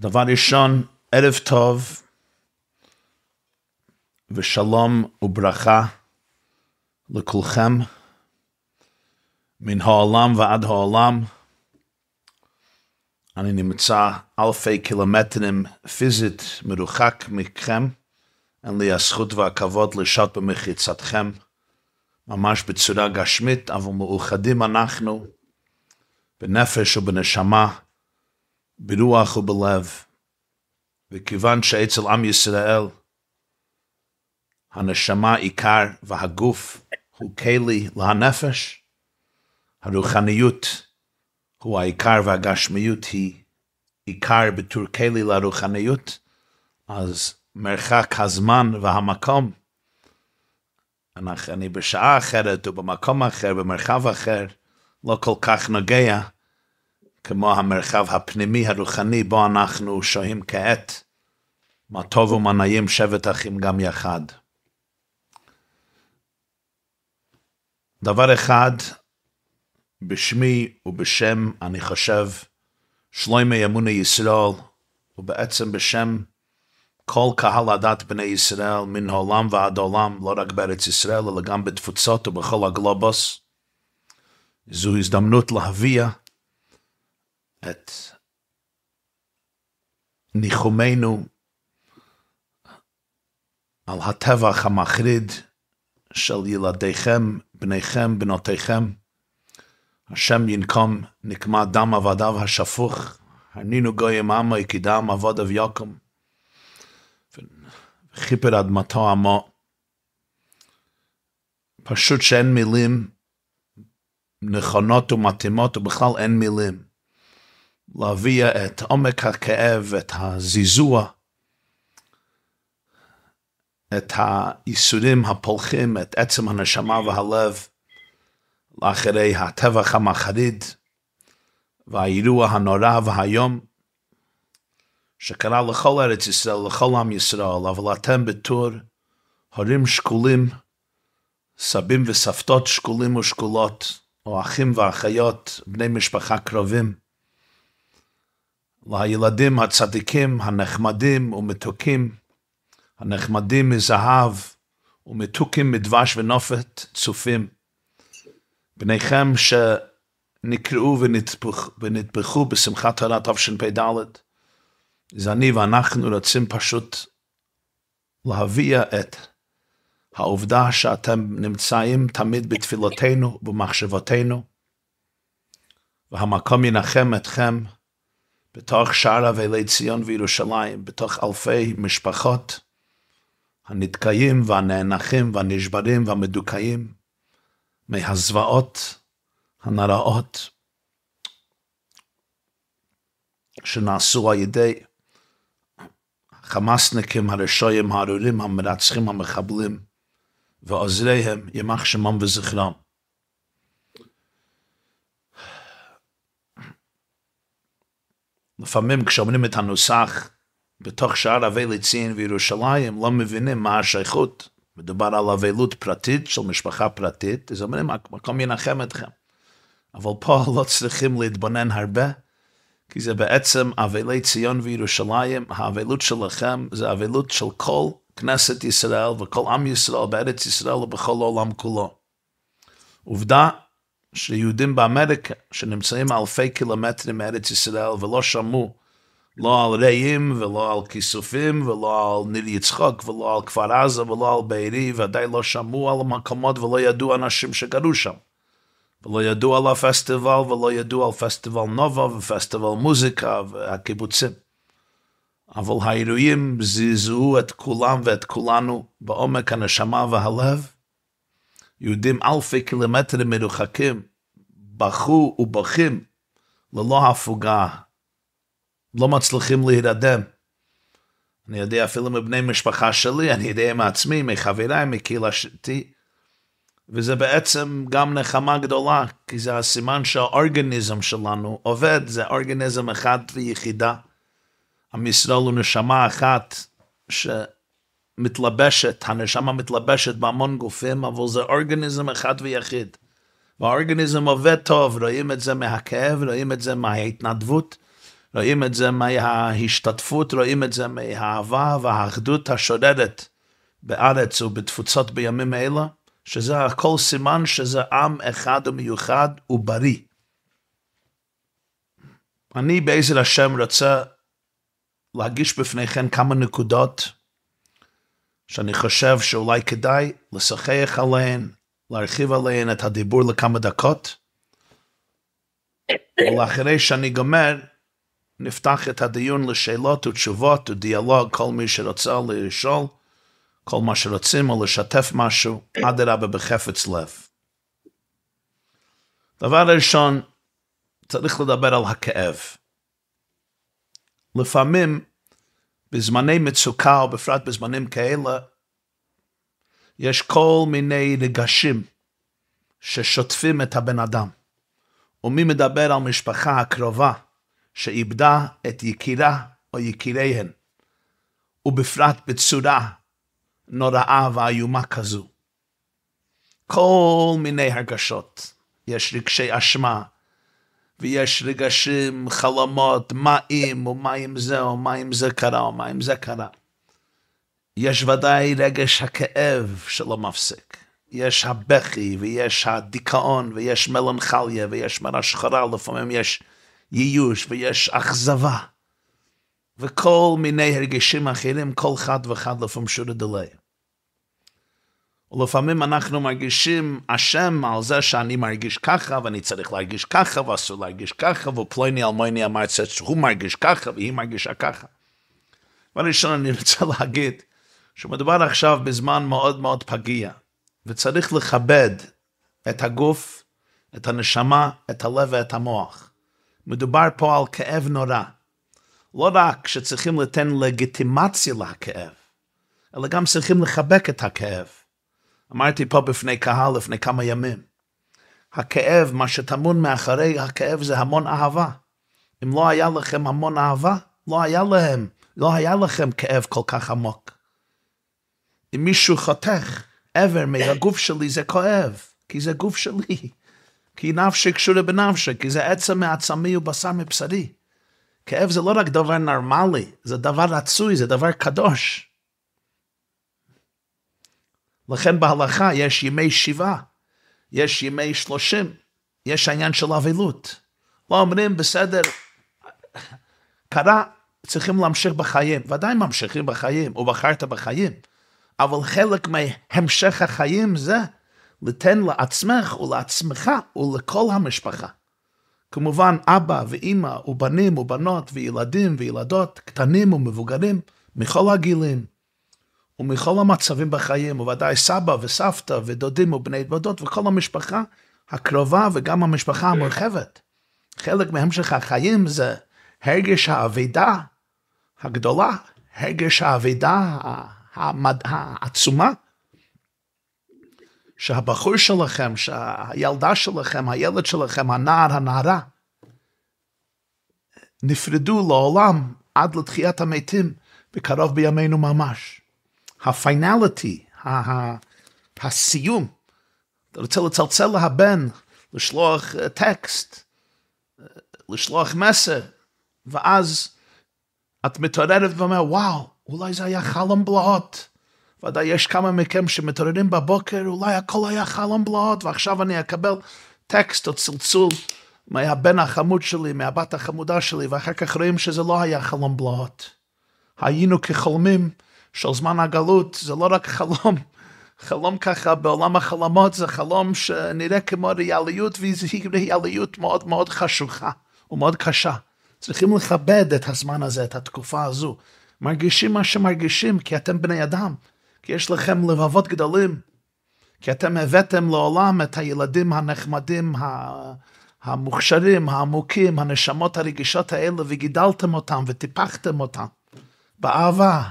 דבר ראשון, ערב טוב ושלום וברכה לכולכם מן העולם ועד העולם. אני נמצא אלפי קילומטרים פיזית מרוחק מכם. אין לי הזכות והכבוד לשהות במחיצתכם, ממש בצורה גשמית, אבל מאוחדים אנחנו בנפש ובנשמה, ברוח ובלב. וכיוון שאצל עם ישראל הנשמה עיקר והגוף הוא כלי לנפש, הרוחניות הוא העיקר והגשמיות היא עיקר בתור כלי לרוחניות, אז מרחק הזמן והמקום, אני בשעה אחרת ובמקום אחר, במרחב אחר, לא כל כך נוגע כמו המרחב הפנימי הרוחני בו אנחנו שוהים כעת, מה טוב ומה נעים שבת אחים גם יחד. דבר אחד, בשמי ובשם, אני חושב, שלוימי אמוני ישראל, ובעצם בשם כל קהל הדת בני ישראל, מן העולם ועד עולם, לא רק בארץ ישראל, אלא גם בתפוצות ובכל הגלובוס. זו הזדמנות להביע את ניחומנו על הטבח המחריד של ילדיכם, בניכם, בנותיכם. השם ינקום נקמה דם עבדיו השפוך, הנינו גויים עמו יקידם עבודיו יקום. וכיפר אדמתו עמו. פשוט שאין מילים נכונות ומתאימות, ובכלל אין מילים. להביע את עומק הכאב, את הזיזוע, את הייסורים הפולחים, את עצם הנשמה והלב, לאחרי הטבח המחריד והאירוע הנורא והיום, שקרה לכל ארץ ישראל, לכל עם ישראל, אבל אתם בתור הורים שקולים, סבים וסבתות שקולים ושקולות, או אחים ואחיות, בני משפחה קרובים, לילדים הצדיקים, הנחמדים ומתוקים, הנחמדים מזהב ומתוקים מדבש ונופת צופים, בניכם שנקראו ונטבחו, ונטבחו בשמחת תורה תשפ"ד, זה אני ואנחנו רוצים פשוט להביע את העובדה שאתם נמצאים תמיד בתפילותינו ובמחשבותינו, והמקום ינחם אתכם בתוך שאר אבלי ציון וירושלים, בתוך אלפי משפחות הנתקעים והנאנחים והנשברים והמדוכאים מהזוועות הנראות שנעשו על ידי החמאסניקים הרשויים הארורים, המרצחים, המחבלים ועוזריהם, ימח שמם וזכרם. לפעמים כשאומרים את הנוסח בתוך שער אבי צין וירושלים, לא מבינים מה השייכות. מדובר על אבלות פרטית של משפחה פרטית, אז אומרים, המקום ינחם אתכם. אבל פה לא צריכים להתבונן הרבה, כי זה בעצם אבלי ציון וירושלים, האבלות שלכם זה אבלות של כל כנסת ישראל וכל עם ישראל בארץ ישראל ובכל העולם כולו. עובדה שיהודים באמריקה, שנמצאים אלפי קילומטרים מארץ ישראל ולא שמעו לא על רעים ולא על כיסופים ולא על ניר יצחוק ולא על כפר עזה ולא על בארי, ודאי לא שמעו על המקומות ולא ידעו אנשים שגרו שם. ולא ידעו על הפסטיבל ולא ידעו על פסטיבל נובה ופסטיבל מוזיקה והקיבוצים. אבל האירועים זעזעו את כולם ואת כולנו בעומק הנשמה והלב. יהודים אלפי קילומטרים מרוחקים בכו ובוכים ללא הפוגה, לא מצליחים להירדם. אני יודע אפילו מבני משפחה שלי, אני יודע מעצמי, מחבריי, מקהילתי, וזה בעצם גם נחמה גדולה, כי זה הסימן שהאורגניזם שלנו עובד, זה אורגניזם אחד ויחידה. עם ישראל הוא נשמה אחת שמתלבשת, הנשמה מתלבשת בהמון גופים, אבל זה אורגניזם אחד ויחיד. והאורגניזם עובד טוב, רואים את זה מהכאב, רואים את זה מההתנדבות, רואים את זה מההשתתפות, רואים את זה מהאהבה והאחדות השודדת בארץ ובתפוצות בימים אלה, שזה הכל סימן שזה עם אחד ומיוחד ובריא. אני בעזר השם רוצה להגיש בפניכם כמה נקודות שאני חושב שאולי כדאי לשחק עליהן, להרחיב עליהן את הדיבור לכמה דקות. ולאחרי שאני גומר, נפתח את הדיון לשאלות ותשובות ודיאלוג, כל מי שרוצה לשאול, כל מה שרוצים או לשתף משהו, אדרבה בחפץ לב. דבר ראשון, צריך לדבר על הכאב. לפעמים, בזמני מצוקה, או בפרט בזמנים כאלה, יש כל מיני רגשים ששוטפים את הבן אדם. ומי מדבר על משפחה הקרובה שאיבדה את יקירה או יקיריהן, ובפרט בצורה נוראה ואיומה כזו. כל מיני הרגשות. יש רגשי אשמה, ויש רגשים, חלומות, מה אם, או מה אם זה, או מה אם זה קרה, או מה אם זה קרה. יש ודאי רגש הכאב שלא מפסיק. יש הבכי, ויש הדיכאון, ויש מלנכליה, ויש מרה שחורה, לפעמים יש ייאוש, ויש אכזבה. וכל מיני הרגשים אחרים, כל אחד ואחד לפעמים שורי דלי. ולפעמים אנחנו מרגישים אשם על זה שאני מרגיש ככה, ואני צריך להרגיש ככה, ואסור להרגיש ככה, ופלוני אלמוני אמר שהוא מרגיש ככה, והיא מרגישה ככה. וראשון אני רוצה להגיד, שמדובר עכשיו בזמן מאוד מאוד פגיע, וצריך לכבד את הגוף, את הנשמה, את הלב ואת המוח. מדובר פה על כאב נורא. לא רק שצריכים לתת לגיטימציה לכאב, אלא גם צריכים לחבק את הכאב. אמרתי פה בפני קהל לפני כמה ימים, הכאב, מה שטמון מאחורי הכאב זה המון אהבה. אם לא היה לכם המון אהבה, לא היה להם, לא היה לכם כאב כל כך עמוק. אם מישהו חותך איבר מהגוף שלי זה כואב, כי זה גוף שלי. כי נפשי קשורה בנפשי, כי זה עצם מעצמי ובשר מבשרי. כאב זה לא רק דבר נורמלי, זה דבר רצוי, זה דבר קדוש. לכן בהלכה יש ימי שבעה, יש ימי שלושים, יש העניין של אבלות. לא אומרים, בסדר, קרה, צריכים להמשיך בחיים. ודאי ממשיכים בחיים, ובחרת בחיים. אבל חלק מהמשך החיים זה לתן לעצמך ולעצמך ולכל המשפחה. כמובן אבא ואימא ובנים ובנות וילדים וילדות, קטנים ומבוגרים, מכל הגילים ומכל המצבים בחיים, וודאי סבא וסבתא ודודים ובני דודות וכל המשפחה הקרובה וגם המשפחה המורחבת. חלק מהמשך החיים זה הרגש האבידה הגדולה, הרגש האבידה המד... העצומה, שהבחור שלכם, שהילדה שלכם, הילד שלכם, הנער, הנערה, נפרדו לעולם עד לתחיית המתים בקרוב בימינו ממש. הפיינליטי, הסיום, אתה רוצה לצלצל להבן, לשלוח טקסט, לשלוח מסר, ואז את מתעוררת ואומרת, וואו, אולי זה היה חלום בלהות. ודאי יש כמה מכם שמתעוררים בבוקר, אולי הכל היה חלום בלהות, ועכשיו אני אקבל טקסט או צלצול מהבן החמוד שלי, מהבת החמודה שלי, ואחר כך רואים שזה לא היה חלום בלהות. היינו כחולמים של זמן הגלות, זה לא רק חלום, חלום ככה בעולם החלומות, זה חלום שנראה כמו ריאליות, והיא ריאליות מאוד מאוד חשוכה ומאוד קשה. צריכים לכבד את הזמן הזה, את התקופה הזו. מרגישים מה שמרגישים, כי אתם בני אדם, כי יש לכם לבבות גדולים, כי אתם הבאתם לעולם את הילדים הנחמדים, המוכשרים, העמוקים, הנשמות הרגישות האלה, וגידלתם אותם וטיפחתם אותם באהבה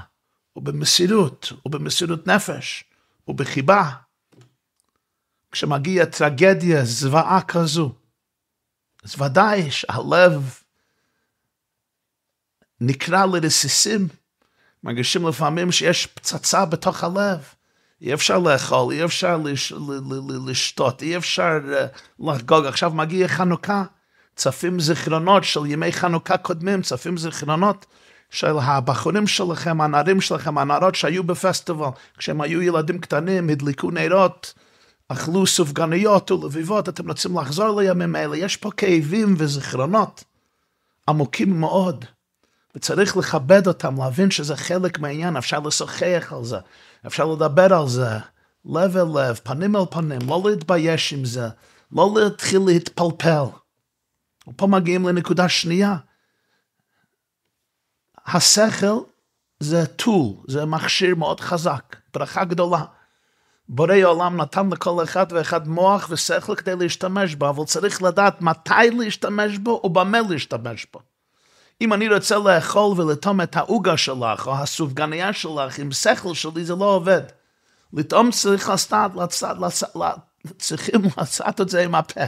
ובמסירות ובמסירות נפש ובחיבה. כשמגיע טרגדיה, זוועה כזו, אז ודאי שהלב נקרע לרסיסים. מרגישים לפעמים שיש פצצה בתוך הלב. אי אפשר לאכול, אי אפשר לש, לשתות, אי אפשר uh, לחגוג. עכשיו מגיע חנוכה, צפים זיכרונות של ימי חנוכה קודמים, צפים זיכרונות של הבחורים שלכם, הנערים שלכם, הנערות שהיו בפסטיבל, כשהם היו ילדים קטנים, הדליקו נרות, אכלו סופגניות ולביבות, אתם רוצים לחזור לימים אלה, יש פה כאבים וזיכרונות עמוקים מאוד, וצריך לכבד אותם, להבין שזה חלק מהעניין, אפשר לשוחח על זה, אפשר לדבר על זה, לב אל לב, פנים אל פנים, לא להתבייש עם זה, לא להתחיל להתפלפל. ופה מגיעים לנקודה שנייה. השכל זה טול, זה מכשיר מאוד חזק, ברכה גדולה. בורא העולם נתן לכל אחד ואחד מוח ושכל כדי להשתמש בו, אבל צריך לדעת מתי להשתמש בו ובמה להשתמש בו. אם אני רוצה לאכול ולטום את העוגה שלך או הסופגניה שלך עם שכל שלי, זה לא עובד. לטום צריך לצאת, לצאת, לצאת, צריכים לעשות את זה עם הפה.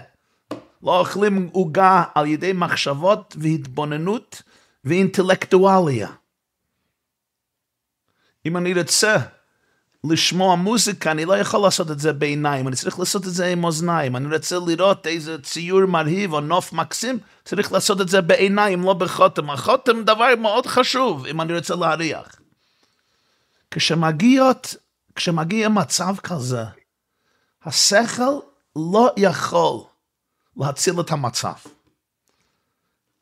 לא אוכלים עוגה על ידי מחשבות והתבוננות ואינטלקטואליה. אם אני רוצה לשמוע מוזיקה, אני לא יכול לעשות את זה בעיניים, אני צריך לעשות את זה עם אוזניים. אני רוצה לראות איזה ציור מרהיב או נוף מקסים, צריך לעשות את זה בעיניים, לא בחותם. החותם דבר מאוד חשוב, אם אני רוצה להריח. כשמגיעות, כשמגיע מצב כזה, השכל לא יכול להציל את המצב.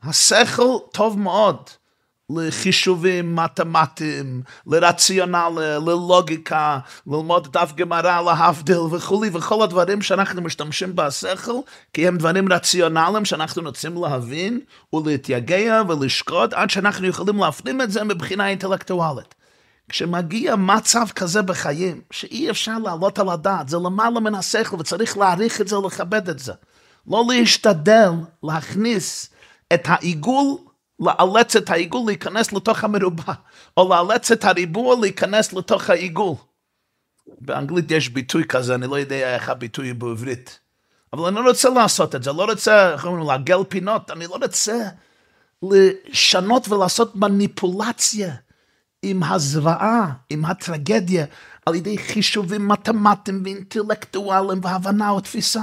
השכל טוב מאוד לחישובים מתמטיים, לרציונל, ללוגיקה, ללמוד דף גמרא, להבדיל וכולי, וכל הדברים שאנחנו משתמשים בשכל, כי הם דברים רציונליים שאנחנו רוצים להבין ולהתייגע ולשקוד, עד שאנחנו יכולים להפנים את זה מבחינה אינטלקטואלית. כשמגיע מצב כזה בחיים, שאי אפשר לעלות על הדעת, זה למעלה מן השכל וצריך להעריך את זה ולכבד את זה. לא להשתדל להכניס את העיגול, לאלץ את העיגול להיכנס לתוך המרובע, או לאלץ את הריבוע להיכנס לתוך העיגול. באנגלית יש ביטוי כזה, אני לא יודע איך הביטוי בעברית. אבל אני לא רוצה לעשות את זה, לא רוצה, איך אומרים, לעגל פינות, אני לא רוצה לשנות ולעשות מניפולציה עם הזוועה, עם הטרגדיה, על ידי חישובים מתמטיים ואינטלקטואליים והבנה ותפיסה.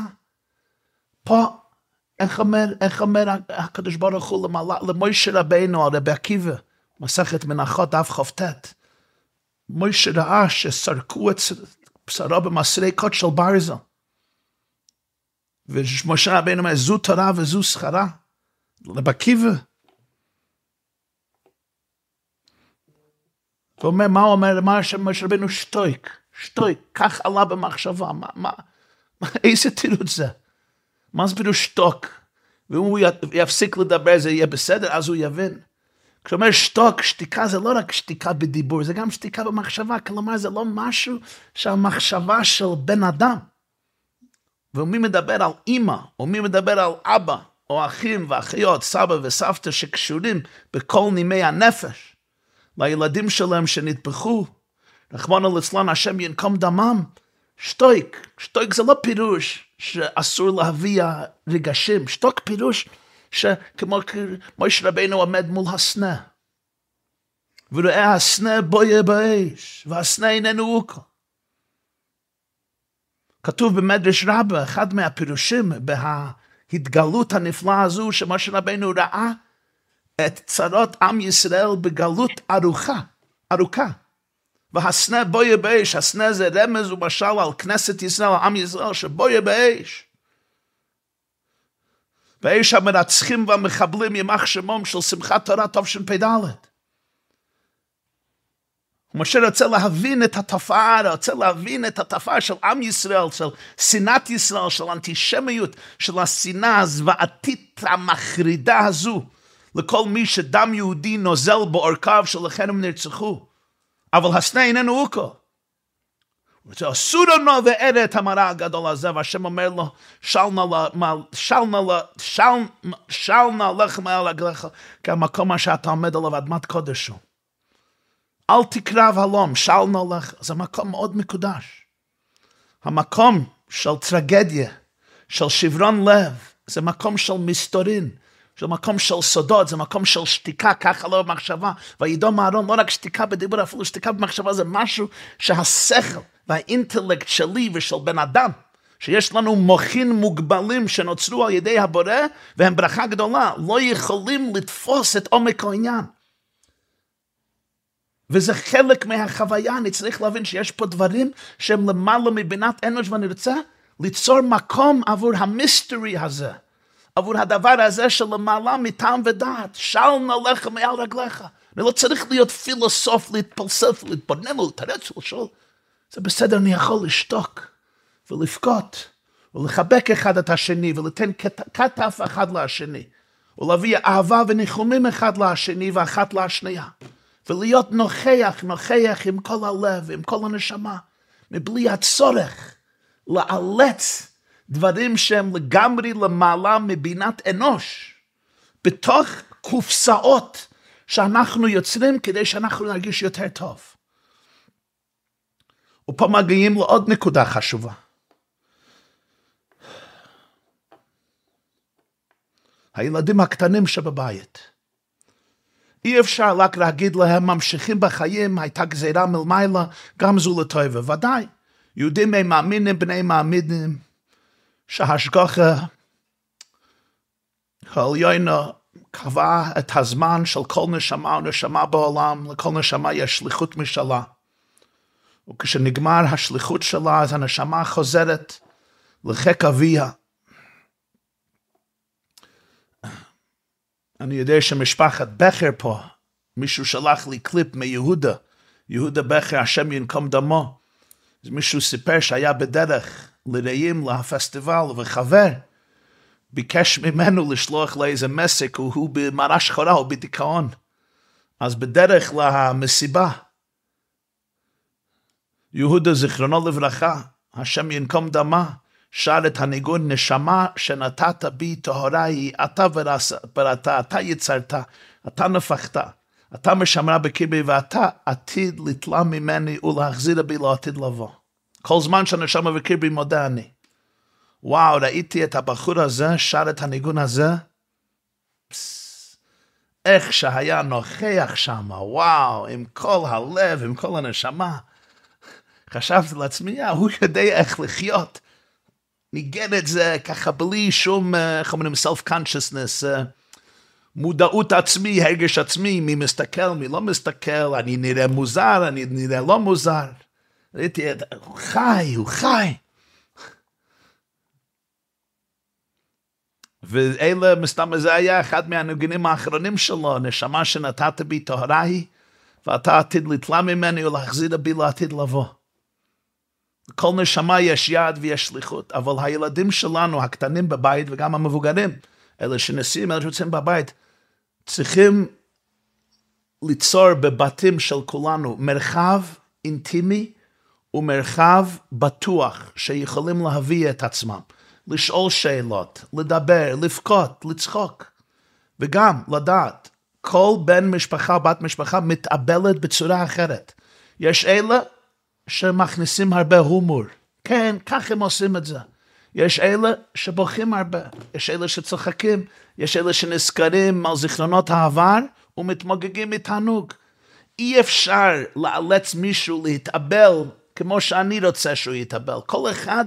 פה, איך אומר, איך אומר הקדוש ברוך הוא למוישה רבינו, הרבי עקיבא, מסכת מנחות דף כ"ט, מוישה ראה שסרקו את בשרו במסרי קוד של ברזל. ומשה רבינו אומר, זו תורה וזו שכרה. רבי עקיבא. ואומר, מה אומר? מה משה רבינו שטויק, שטויק, כך עלה במחשבה, מה, מה, איזה תירוץ זה? מה זה פירוש שתוק? ואם הוא יפסיק לדבר זה יהיה בסדר, אז הוא יבין. כשאומר שתוק, שתיקה זה לא רק שתיקה בדיבור, זה גם שתיקה במחשבה, כלומר זה לא משהו שהמחשבה של בן אדם. ומי מדבר על אימא, או מי מדבר על אבא, או אחים ואחיות, סבא וסבתא שקשורים בכל נימי הנפש, לילדים שלהם שנטבחו, רחמנא ליצלן השם ינקום דמם, שטויק, שטויק זה לא פירוש שאסור להביע רגשים, שטוק פירוש שכמו מויש רבינו עומד מול הסנה, וראה הסנה בויה באש, והסנה איננו אוקו. כתוב במדרש רבה, אחד מהפירושים בהתגלות הנפלאה הזו, שמשה רבינו ראה את צרות עם ישראל בגלות ארוכה, ארוכה. והסנה בויה באש, הסנה זה רמז ומשל על כנסת ישראל, על עם ישראל, שבויה באש. באש המרצחים והמחבלים ימח שמום של שמחת תורה תשפ"ד. משה רוצה להבין את התופעה, רוצה להבין את התופעה של עם ישראל, של שנאת ישראל, של אנטישמיות, של השנאה הזוועתית המחרידה הזו, לכל מי שדם יהודי נוזל בעורקיו שלכן הם נרצחו. אבל הסנה איננו אוקו. אסור לנו ועד את המראה הגדול הזה, והשם אומר לו, של נא לך מעל רגליך, כי המקום שאתה עומד עליו אדמת קודש הוא. אל תקרב הלום, של נא לך, זה מקום מאוד מקודש. המקום של טרגדיה, של שברון לב, זה מקום של מסתורין, זה מקום של סודות, זה מקום של שתיקה, ככה לא במחשבה. וידום אהרון, לא רק שתיקה בדיבור, אפילו שתיקה במחשבה, זה משהו שהשכל והאינטלקט שלי ושל בן אדם שיש לנו מוחין מוגבלים שנוצרו על ידי הבורא, והם ברכה גדולה, לא יכולים לתפוס את עומק העניין. וזה חלק מהחוויה, אני צריך להבין שיש פה דברים שהם למעלה מבינת אנוש, ואני רוצה ליצור מקום עבור המיסטרי הזה, עבור הדבר הזה שלמעלה מטעם ודעת, של נעליך מעל רגליך. אני לא צריך להיות פילוסוף, להתפלסף, להתבונן, לתרץ ולשאול. זה בסדר, אני יכול לשתוק ולבכות ולחבק אחד את השני ולתן כתף אחד לשני ולהביא אהבה וניחומים אחד לשני ואחת לשנייה ולהיות נוכח, נוכח עם כל הלב, עם כל הנשמה, מבלי הצורך לאלץ דברים שהם לגמרי למעלה מבינת אנוש, בתוך קופסאות שאנחנו יוצרים כדי שאנחנו נרגיש יותר טוב. ופה מגיעים לעוד נקודה חשובה. הילדים הקטנים שבבית. אי אפשר רק להגיד להם ממשיכים בחיים, הייתה גזירה מלמעלה, גם זו לטובה. ודאי, יהודים הם מאמינים, בני מאמינים, שההשגחה העליונה קבעה את הזמן של כל נשמה ונשמה בעולם, לכל נשמה יש שליחות משלה. וכשנגמר השליחות שלה, אז הנשמה חוזרת לחיק אביה. אני יודע שמשפחת בכר פה, מישהו שלח לי קליפ מיהודה, יהודה בכר, השם ינקום דמו. אז מישהו סיפר שהיה בדרך לרעים לפסטיבל וחבר ביקש ממנו לשלוח לאיזה מסק, הוא במראה שחורה, הוא בדיכאון. אז בדרך למסיבה, יהודה זיכרונו לברכה, השם ינקום דמה, שר את הניגון נשמה שנתת בי טהרה היא אתה בראתה, אתה יצרת, אתה נפחת, אתה משמרה בקרבי ואתה עתיד לתלה ממני ולהחזיר בי לעתיד לבוא. כל זמן שהנשמה בקרבי מודה אני. וואו, ראיתי את הבחור הזה שר את הניגון הזה, פס, איך שהיה נוכח שם, וואו, עם כל הלב, עם כל הנשמה. חשבתי לעצמי, הוא יודע איך לחיות. ניגן את זה ככה בלי שום, אה, איך אומרים, self-consciousness, אה, מודעות עצמי, הרגש עצמי, מי מסתכל, מי לא מסתכל, אני נראה מוזר, אני נראה לא מוזר. ראיתי, הוא חי, הוא חי. ואלה, מסתם זה היה אחד מהנגנים האחרונים שלו, נשמה שנתת בי טהרה היא, ואתה עתיד לתלה ממני ולהחזיר בי לעתיד לבוא. כל נשמה יש יד ויש שליחות, אבל הילדים שלנו, הקטנים בבית וגם המבוגרים, אלה שנשיאים, אלה שיוצאים בבית, צריכים ליצור בבתים של כולנו מרחב אינטימי ומרחב בטוח שיכולים להביא את עצמם, לשאול שאלות, לדבר, לבכות, לצחוק, וגם לדעת, כל בן משפחה, בת משפחה, מתאבלת בצורה אחרת. יש אלה שמכניסים הרבה הומור. כן, כך הם עושים את זה. יש אלה שבוכים הרבה, יש אלה שצוחקים, יש אלה שנזכרים על זיכרונות העבר ומתמוגגים מתענוג. אי אפשר לאלץ מישהו להתאבל כמו שאני רוצה שהוא יתאבל. כל אחד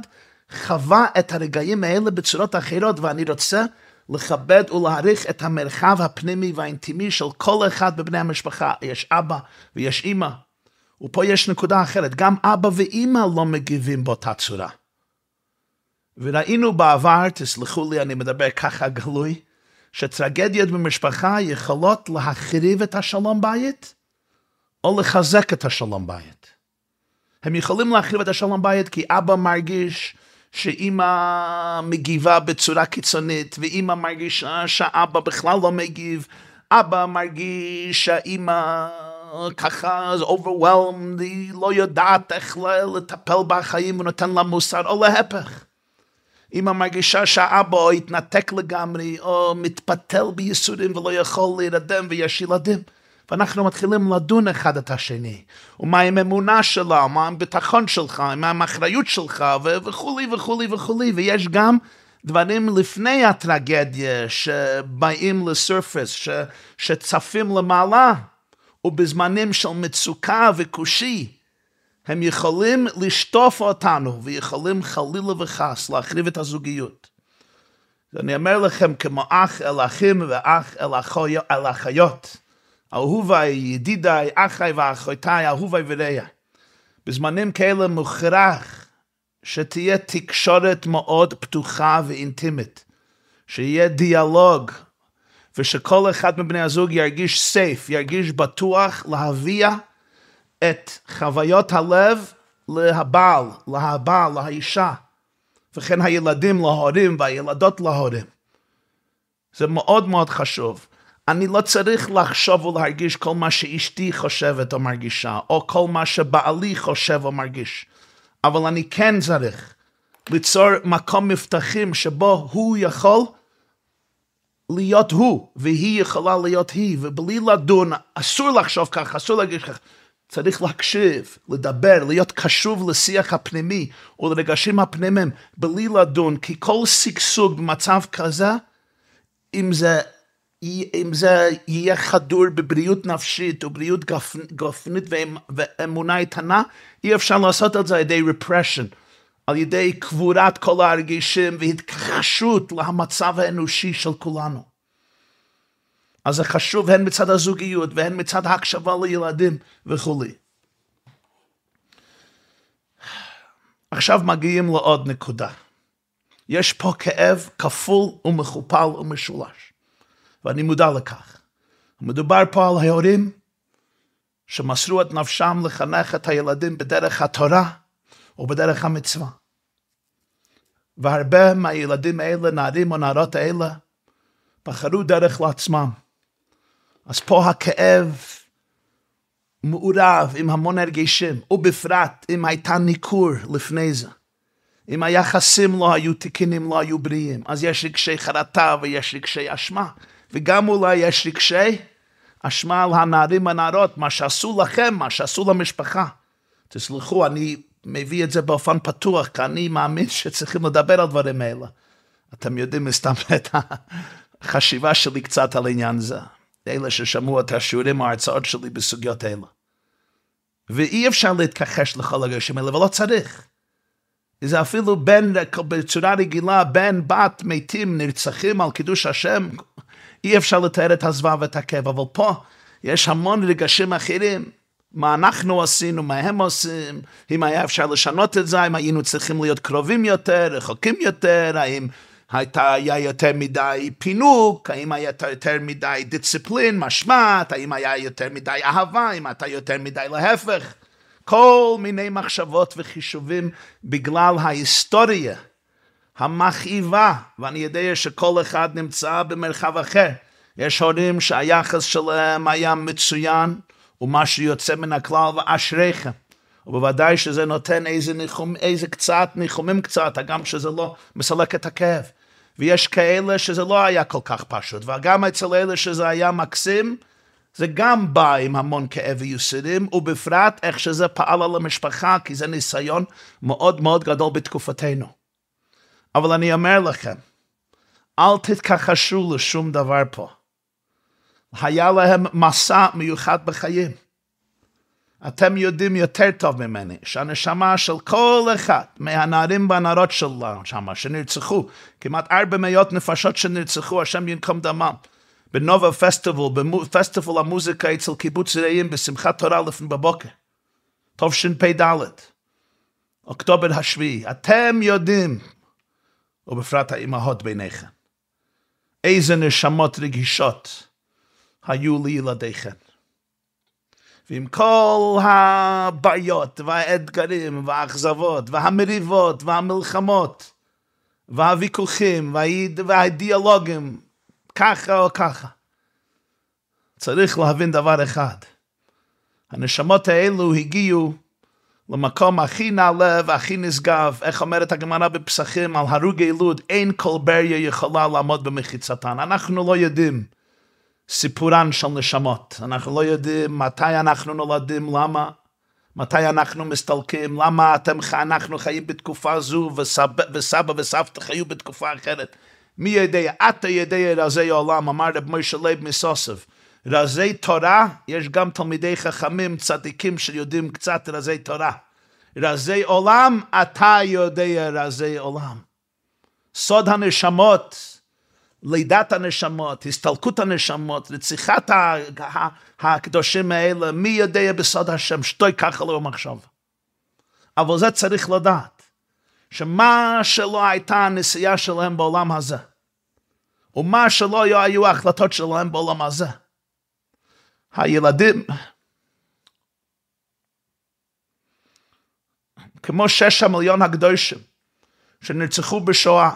חווה את הרגעים האלה בצורות אחרות, ואני רוצה לכבד ולהעריך את המרחב הפנימי והאינטימי של כל אחד בבני המשפחה. יש אבא ויש אימא, ופה יש נקודה אחרת, גם אבא ואימא לא מגיבים באותה צורה. וראינו בעבר, תסלחו לי, אני מדבר ככה גלוי, שטרגדיות במשפחה יכולות להחריב את השלום בית, או לחזק את השלום בית. הם יכולים להחריב את השלום בית כי אבא מרגיש שאימא מגיבה בצורה קיצונית, ואימא מרגישה שאבא בכלל לא מגיב, אבא מרגיש שהאימא ככה overwhelmed, היא לא יודעת איך לטפל בחיים ונותן לה מוסר, או להפך. אמא מרגישה שהאבא התנתק לגמרי, או מתפתל בייסורים ולא יכול להירדם ויש ילדים. ואנחנו מתחילים לדון אחד את השני, ומה עם אמונה שלה, מה עם ביטחון שלך, מה עם האחריות שלך, וכולי וכולי וכולי, ויש גם דברים לפני הטרגדיה שבאים לסרפס, שצפים למעלה, ובזמנים של מצוקה וקושי, הם יכולים לשטוף אותנו, ויכולים חלילה וחס להחריב את הזוגיות. אני אומר לכם, כמו אח אל אחים ואח אל, אחו, אל אחיות, אהוביי, ידידיי, אחיי ואחיותיי, אהוביי ורעיי. בזמנים כאלה מוכרח שתהיה תקשורת מאוד פתוחה ואינטימית, שיהיה דיאלוג, ושכל אחד מבני הזוג ירגיש סייף, ירגיש בטוח להביע את חוויות הלב להבעל, להבעל, לאישה, וכן הילדים להורים והילדות להורים. זה מאוד מאוד חשוב. אני לא צריך לחשוב ולהרגיש כל מה שאשתי חושבת או מרגישה, או כל מה שבעלי חושב או מרגיש. אבל אני כן צריך ליצור מקום מבטחים שבו הוא יכול להיות הוא, והיא יכולה להיות היא, ובלי לדון, אסור לחשוב כך, אסור להרגיש כך. צריך להקשיב, לדבר, להיות קשוב לשיח הפנימי ולרגשים הפנימיים, בלי לדון, כי כל שגשוג במצב כזה, אם זה אם זה יהיה חדור בבריאות נפשית ובריאות גופנית ואמונה איתנה, אי אפשר לעשות את זה על ידי repression, על ידי קבורת כל הרגישים והתכחשות למצב האנושי של כולנו. אז זה חשוב הן מצד הזוגיות והן מצד ההקשבה לילדים וכולי. עכשיו מגיעים לעוד נקודה. יש פה כאב כפול ומכופל ומשולש. ואני מודע לכך. מדובר פה על ההורים שמסרו את נפשם לחנך את הילדים בדרך התורה ובדרך המצווה. והרבה מהילדים האלה, נערים או נערות האלה, בחרו דרך לעצמם. אז פה הכאב מעורב עם המון הרגשים, ובפרט אם הייתה ניכור לפני זה. אם היחסים לא היו תקינים, לא היו בריאים, אז יש רגשי חרטה ויש רגשי אשמה. וגם אולי יש רגשי אשמה על הנערים והנערות, מה שעשו לכם, מה שעשו למשפחה. תסלחו, אני מביא את זה באופן פתוח, כי אני מאמין שצריכים לדבר על דברים האלה. אתם יודעים מסתם את החשיבה שלי קצת על העניין הזה. אלה ששמעו את השיעורים או ההרצאות שלי בסוגיות האלה. ואי אפשר להתכחש לכל הרגשים האלה, ולא צריך. זה אפילו בן, בצורה רגילה, בן, בת, מתים, נרצחים על קידוש השם, אי אפשר לתאר את הזוועה ואת הכאב, אבל פה יש המון רגשים אחרים. מה אנחנו עשינו, מה הם עושים, אם היה אפשר לשנות את זה, אם היינו צריכים להיות קרובים יותר, רחוקים יותר, האם הייתה, היה יותר מדי פינוק, האם היה יותר מדי דיסציפלין, משמעת, האם היה יותר מדי אהבה, אם הייתה יותר מדי להפך. כל מיני מחשבות וחישובים בגלל ההיסטוריה. המכאיבה, ואני יודע שכל אחד נמצא במרחב אחר. יש הורים שהיחס שלהם היה מצוין, ומשהו יוצא מן הכלל, ואשריכם. ובוודאי שזה נותן איזה, ניחום, איזה קצת, ניחומים קצת, גם שזה לא מסלק את הכאב. ויש כאלה שזה לא היה כל כך פשוט, וגם אצל אלה שזה היה מקסים, זה גם בא עם המון כאב ויוסרים, ובפרט איך שזה פעל על המשפחה, כי זה ניסיון מאוד מאוד גדול בתקופתנו. אבל אני אומר לכם, אל תתכחשו לשום דבר פה. היה להם מסע מיוחד בחיים. אתם יודעים יותר טוב ממני שהנשמה של כל אחד מהנערים והנערות שלנו שם, שנרצחו, כמעט ארבע מאות נפשות שנרצחו, השם ינקום דמם, בנובה פסטיבל, בפסטיבל המוזיקה אצל קיבוץ רעים בשמחת תורה לפני בבוקר, תשפ"ד, אוקטובר השביעי. אתם יודעים ובפרט האימהות ביניכם. איזה נשמות רגישות היו לילדיכם. ועם כל הבעיות והאתגרים והאכזבות והמריבות והמלחמות והוויכוחים והאידיאולוגים, ככה או ככה, צריך להבין דבר אחד. הנשמות האלו הגיעו למקום הכי נעלה והכי נשגב, איך אומרת הגמרא בפסחים על הרוגי לוד, אין כל בריה יכולה לעמוד במחיצתן. אנחנו לא יודעים סיפורן של נשמות, אנחנו לא יודעים מתי אנחנו נולדים, למה, מתי אנחנו מסתלקים, למה אתם, אנחנו חיים בתקופה זו וסבא, וסבא וסבתא חיו בתקופה אחרת. מי יודע, אתה יודע רזי עולם, אמר רב מוישה לייב מסאסוב. רזי תורה, יש גם תלמידי חכמים צדיקים שיודעים קצת רזי תורה. רזי עולם, אתה יודע רזי עולם. סוד הנשמות, לידת הנשמות, הסתלקות הנשמות, רציחת הקדושים האלה, מי יודע בסוד השם, שתוק ככה עלה במחשבה. אבל זה צריך לדעת, שמה שלא הייתה הנסיעה שלהם בעולם הזה, ומה שלא היו ההחלטות שלהם בעולם הזה, הילדים, כמו שש המיליון הקדושים שנרצחו בשואה,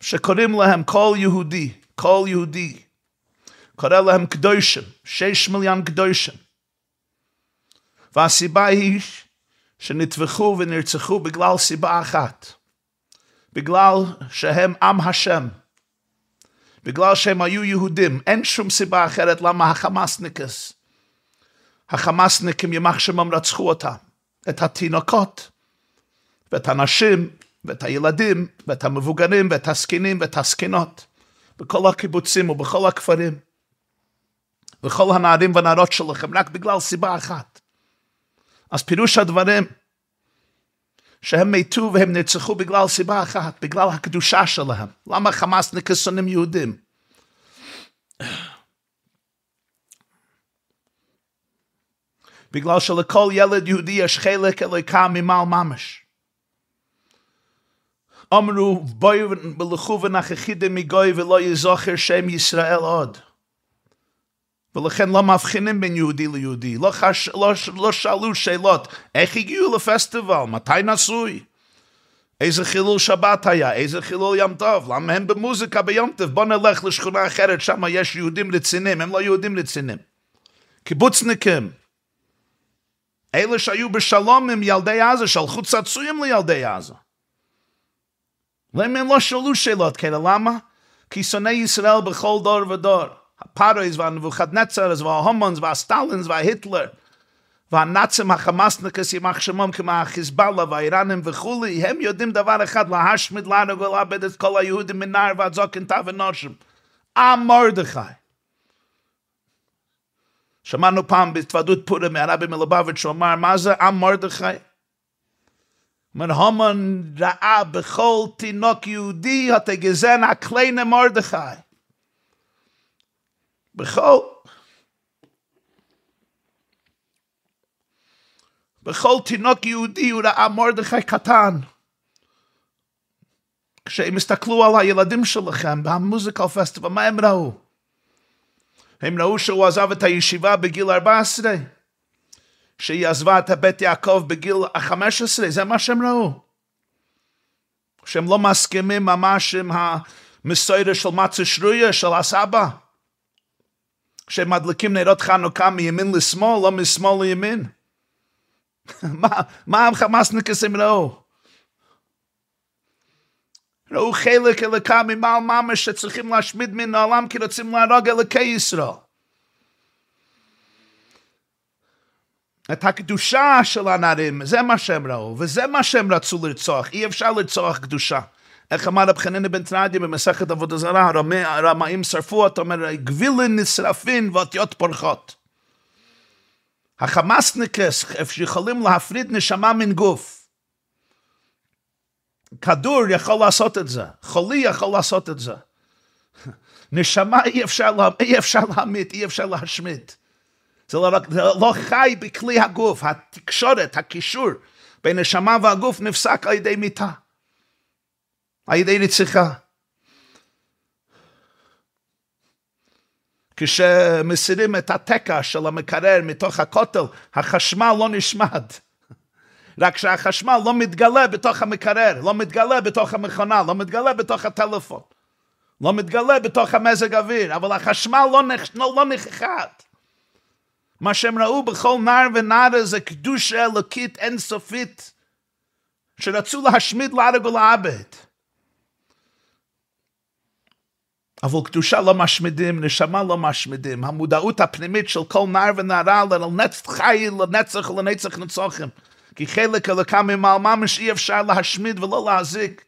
שקוראים להם כל יהודי, כל יהודי, קורא להם קדושים, שש מיליון קדושים. והסיבה היא שנטבחו ונרצחו בגלל סיבה אחת, בגלל שהם עם השם, בגלל שהם היו יהודים, אין שום סיבה אחרת למה החמאסניקס, החמאסניקים ימח שמם רצחו אותם, את התינוקות ואת הנשים ואת הילדים ואת המבוגרים ואת הזקנים ואת הזקנות בכל הקיבוצים ובכל הכפרים וכל הנערים והנערות שלכם רק בגלל סיבה אחת. אז פירוש הדברים שהם מתו והם נרצחו בגלל סיבה אחת, בגלל הקדושה שלהם. למה חמאס שונאים יהודים? בגלל שלכל ילד יהודי יש חלק אלוקה ממעל ממש. אמרו בואי ולכו ונכחידם מגוי ולא יזוכר שם ישראל עוד. ולכן לא מבחינים בין יהודי ליהודי, לא, חש, לא, לא שאלו שאלות, איך הגיעו לפסטיבל, מתי נשוי, איזה חילול שבת היה, איזה חילול ים טוב, למה הם במוזיקה ביום טוב, בוא נלך לשכונה אחרת, שם יש יהודים רצינים, הם לא יהודים רצינים. קיבוצניקים, אלה שהיו בשלום עם ילדי עזה, שלחו צעצועים לילדי עזה. למה הם לא שאלו שאלות כאלה? למה? כי שונאי ישראל בכל דור ודור. Parois, waren wo hat es war Hommons war Stalins war Hitler. War natze mach Hamasne kes mach shmom kem mach Hezbollah war Iranem ve Khuli hem yodim davar echad la hash mit lana gol abed es kol yehud min nar va zokn tave noshim a Mordechai. Shamanu pam bis tvadut pura me Arabi Milobavitch omar maza am Mordechai. Men Hamon ra'a bechol tinok yudi hat er gezen a kleine Mordechai. בכל בכל תינוק יהודי הוא ראה מרדכי קטן. כשהם הסתכלו על הילדים שלכם במוזיקל פסטיבל, מה הם ראו? הם ראו שהוא עזב את הישיבה בגיל 14, שהיא עזבה את בית יעקב בגיל ה-15, זה מה שהם ראו. שהם לא מסכימים ממש עם המסוירה של מצה שרויה של הסבא. כשהם מדליקים נרות חנוכה מימין לשמאל, לא משמאל לימין. מה, החמאסניקים ראו? ראו חלק אלוקה ממעל ממש שצריכים להשמיד מן העולם כי רוצים להרוג אלוקי ישראל. את הקדושה של הנערים, זה מה שהם ראו, וזה מה שהם רצו לרצוח, אי אפשר לרצוח קדושה. איך אמר רב חנין בן תנדיה במסכת עבודה זרה, הרמאים שרפו אותו, אומר, גבילין נשרפין ואותיות פורחות. החמאסניקס יכולים להפריד נשמה מן גוף. כדור יכול לעשות את זה, חולי יכול לעשות את זה. נשמה אי אפשר, אי אפשר להמית, אי אפשר להשמיד. זה לא, זה לא חי בכלי הגוף, התקשורת, הקישור בין נשמה והגוף נפסק על ידי מיתה. על ידי רציחה. כשמסירים את התקע של המקרר מתוך הכותל, החשמל לא נשמד. רק שהחשמל לא מתגלה בתוך המקרר, לא מתגלה בתוך המכונה, לא מתגלה בתוך הטלפון, לא מתגלה בתוך המזג אוויר, אבל החשמל לא, נח... לא, לא נכחד. מה שהם ראו בכל נער ונערה זה קדושה אלוקית אינסופית, שרצו להשמיד להרג ולעבד. אבל קדושה לא משמידים, נשמה לא משמידים. המודעות הפנימית של כל נער ונערה לנצח חי, לנצח ולנצח נצוחים. כי חלק אלוקם ממעל ממש אי אפשר להשמיד ולא להזיק.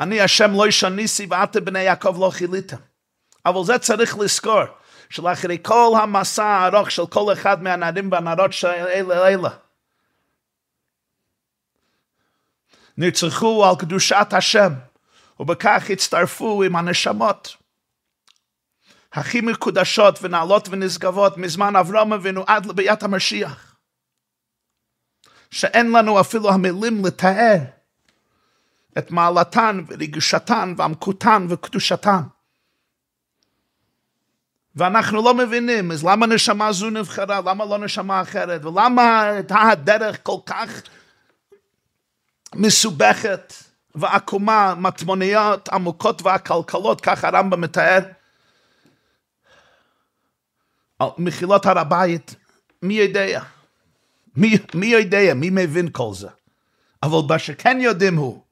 אני השם לא ישניסי ואתה בני יעקב לא חיליתם. אבל זה צריך לזכור, שלאחרי כל המסע הארוך של כל אחד מהנערים והנערות של אלה אלה, נרצחו על קדושת השם, ובכך הצטרפו עם הנשמות הכי מקודשות ונעלות ונשגבות מזמן אברהם אבינו עד לביאת המשיח. שאין לנו אפילו המילים לתאר את מעלתן ורגישתן ועמקותן וקדושתן. ואנחנו לא מבינים, אז למה נשמה זו נבחרה, למה לא נשמה אחרת, ולמה הייתה הדרך כל כך מסובכת ועקומה, מטמוניות עמוקות ועקלקלות, ככה הרמב"ם מתאר. על מחילות הר הבית, מי יודע? מי, מי יודע? מי מבין כל זה? אבל מה שכן יודעים הוא,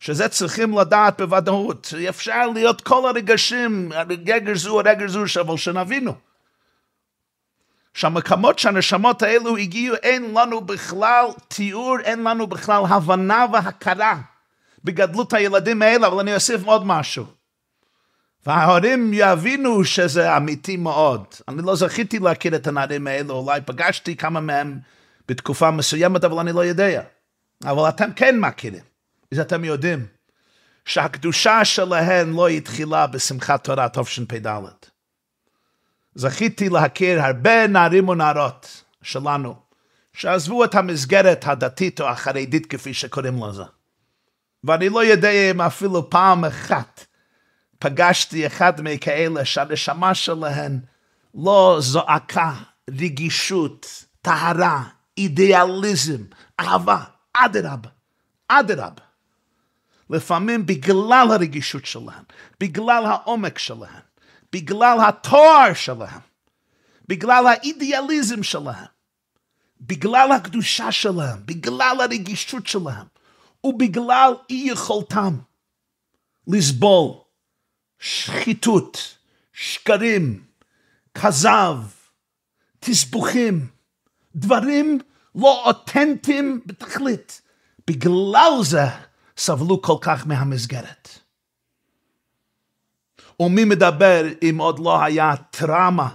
שזה צריכים לדעת בוודאות. אפשר להיות כל הרגשים, הרגש זו, הרגש זו, אבל שנבינו. שהמקומות שהנשמות האלו הגיעו, אין לנו בכלל תיאור, אין לנו בכלל הבנה והכרה בגדלות הילדים האלה, אבל אני אוסיף עוד משהו. וההורים יבינו שזה אמיתי מאוד. אני לא זכיתי להכיר את הנערים האלו, אולי פגשתי כמה מהם בתקופה מסוימת, אבל אני לא יודע. אבל אתם כן מכירים. אז אתם יודעים שהקדושה שלהם לא התחילה בשמחת תורה תשפ"ד. זכיתי להכיר הרבה נערים ונערות שלנו, שעזבו את המסגרת הדתית או החרדית כפי שקוראים לזה. ואני לא יודע אם אפילו פעם אחת פגשתי אחד מכאלה שהנשמה שלהן לא זועקה רגישות, טהרה, אידיאליזם, אהבה, אדרבה, אדרבה. לפעמים בגלל הרגישות שלהם, בגלל העומק שלהם, בגלל התואר שלהם, בגלל האידיאליזם שלהם, בגלל הקדושה שלהם, בגלל הרגישות שלהם, ובגלל אי יכולתם לסבול שחיתות, שקרים, כזב, תסבוכים, דברים לא אותנטיים בתכלית. בגלל זה סבלו כל כך מהמסגרת. ומי מדבר אם עוד לא היה טראומה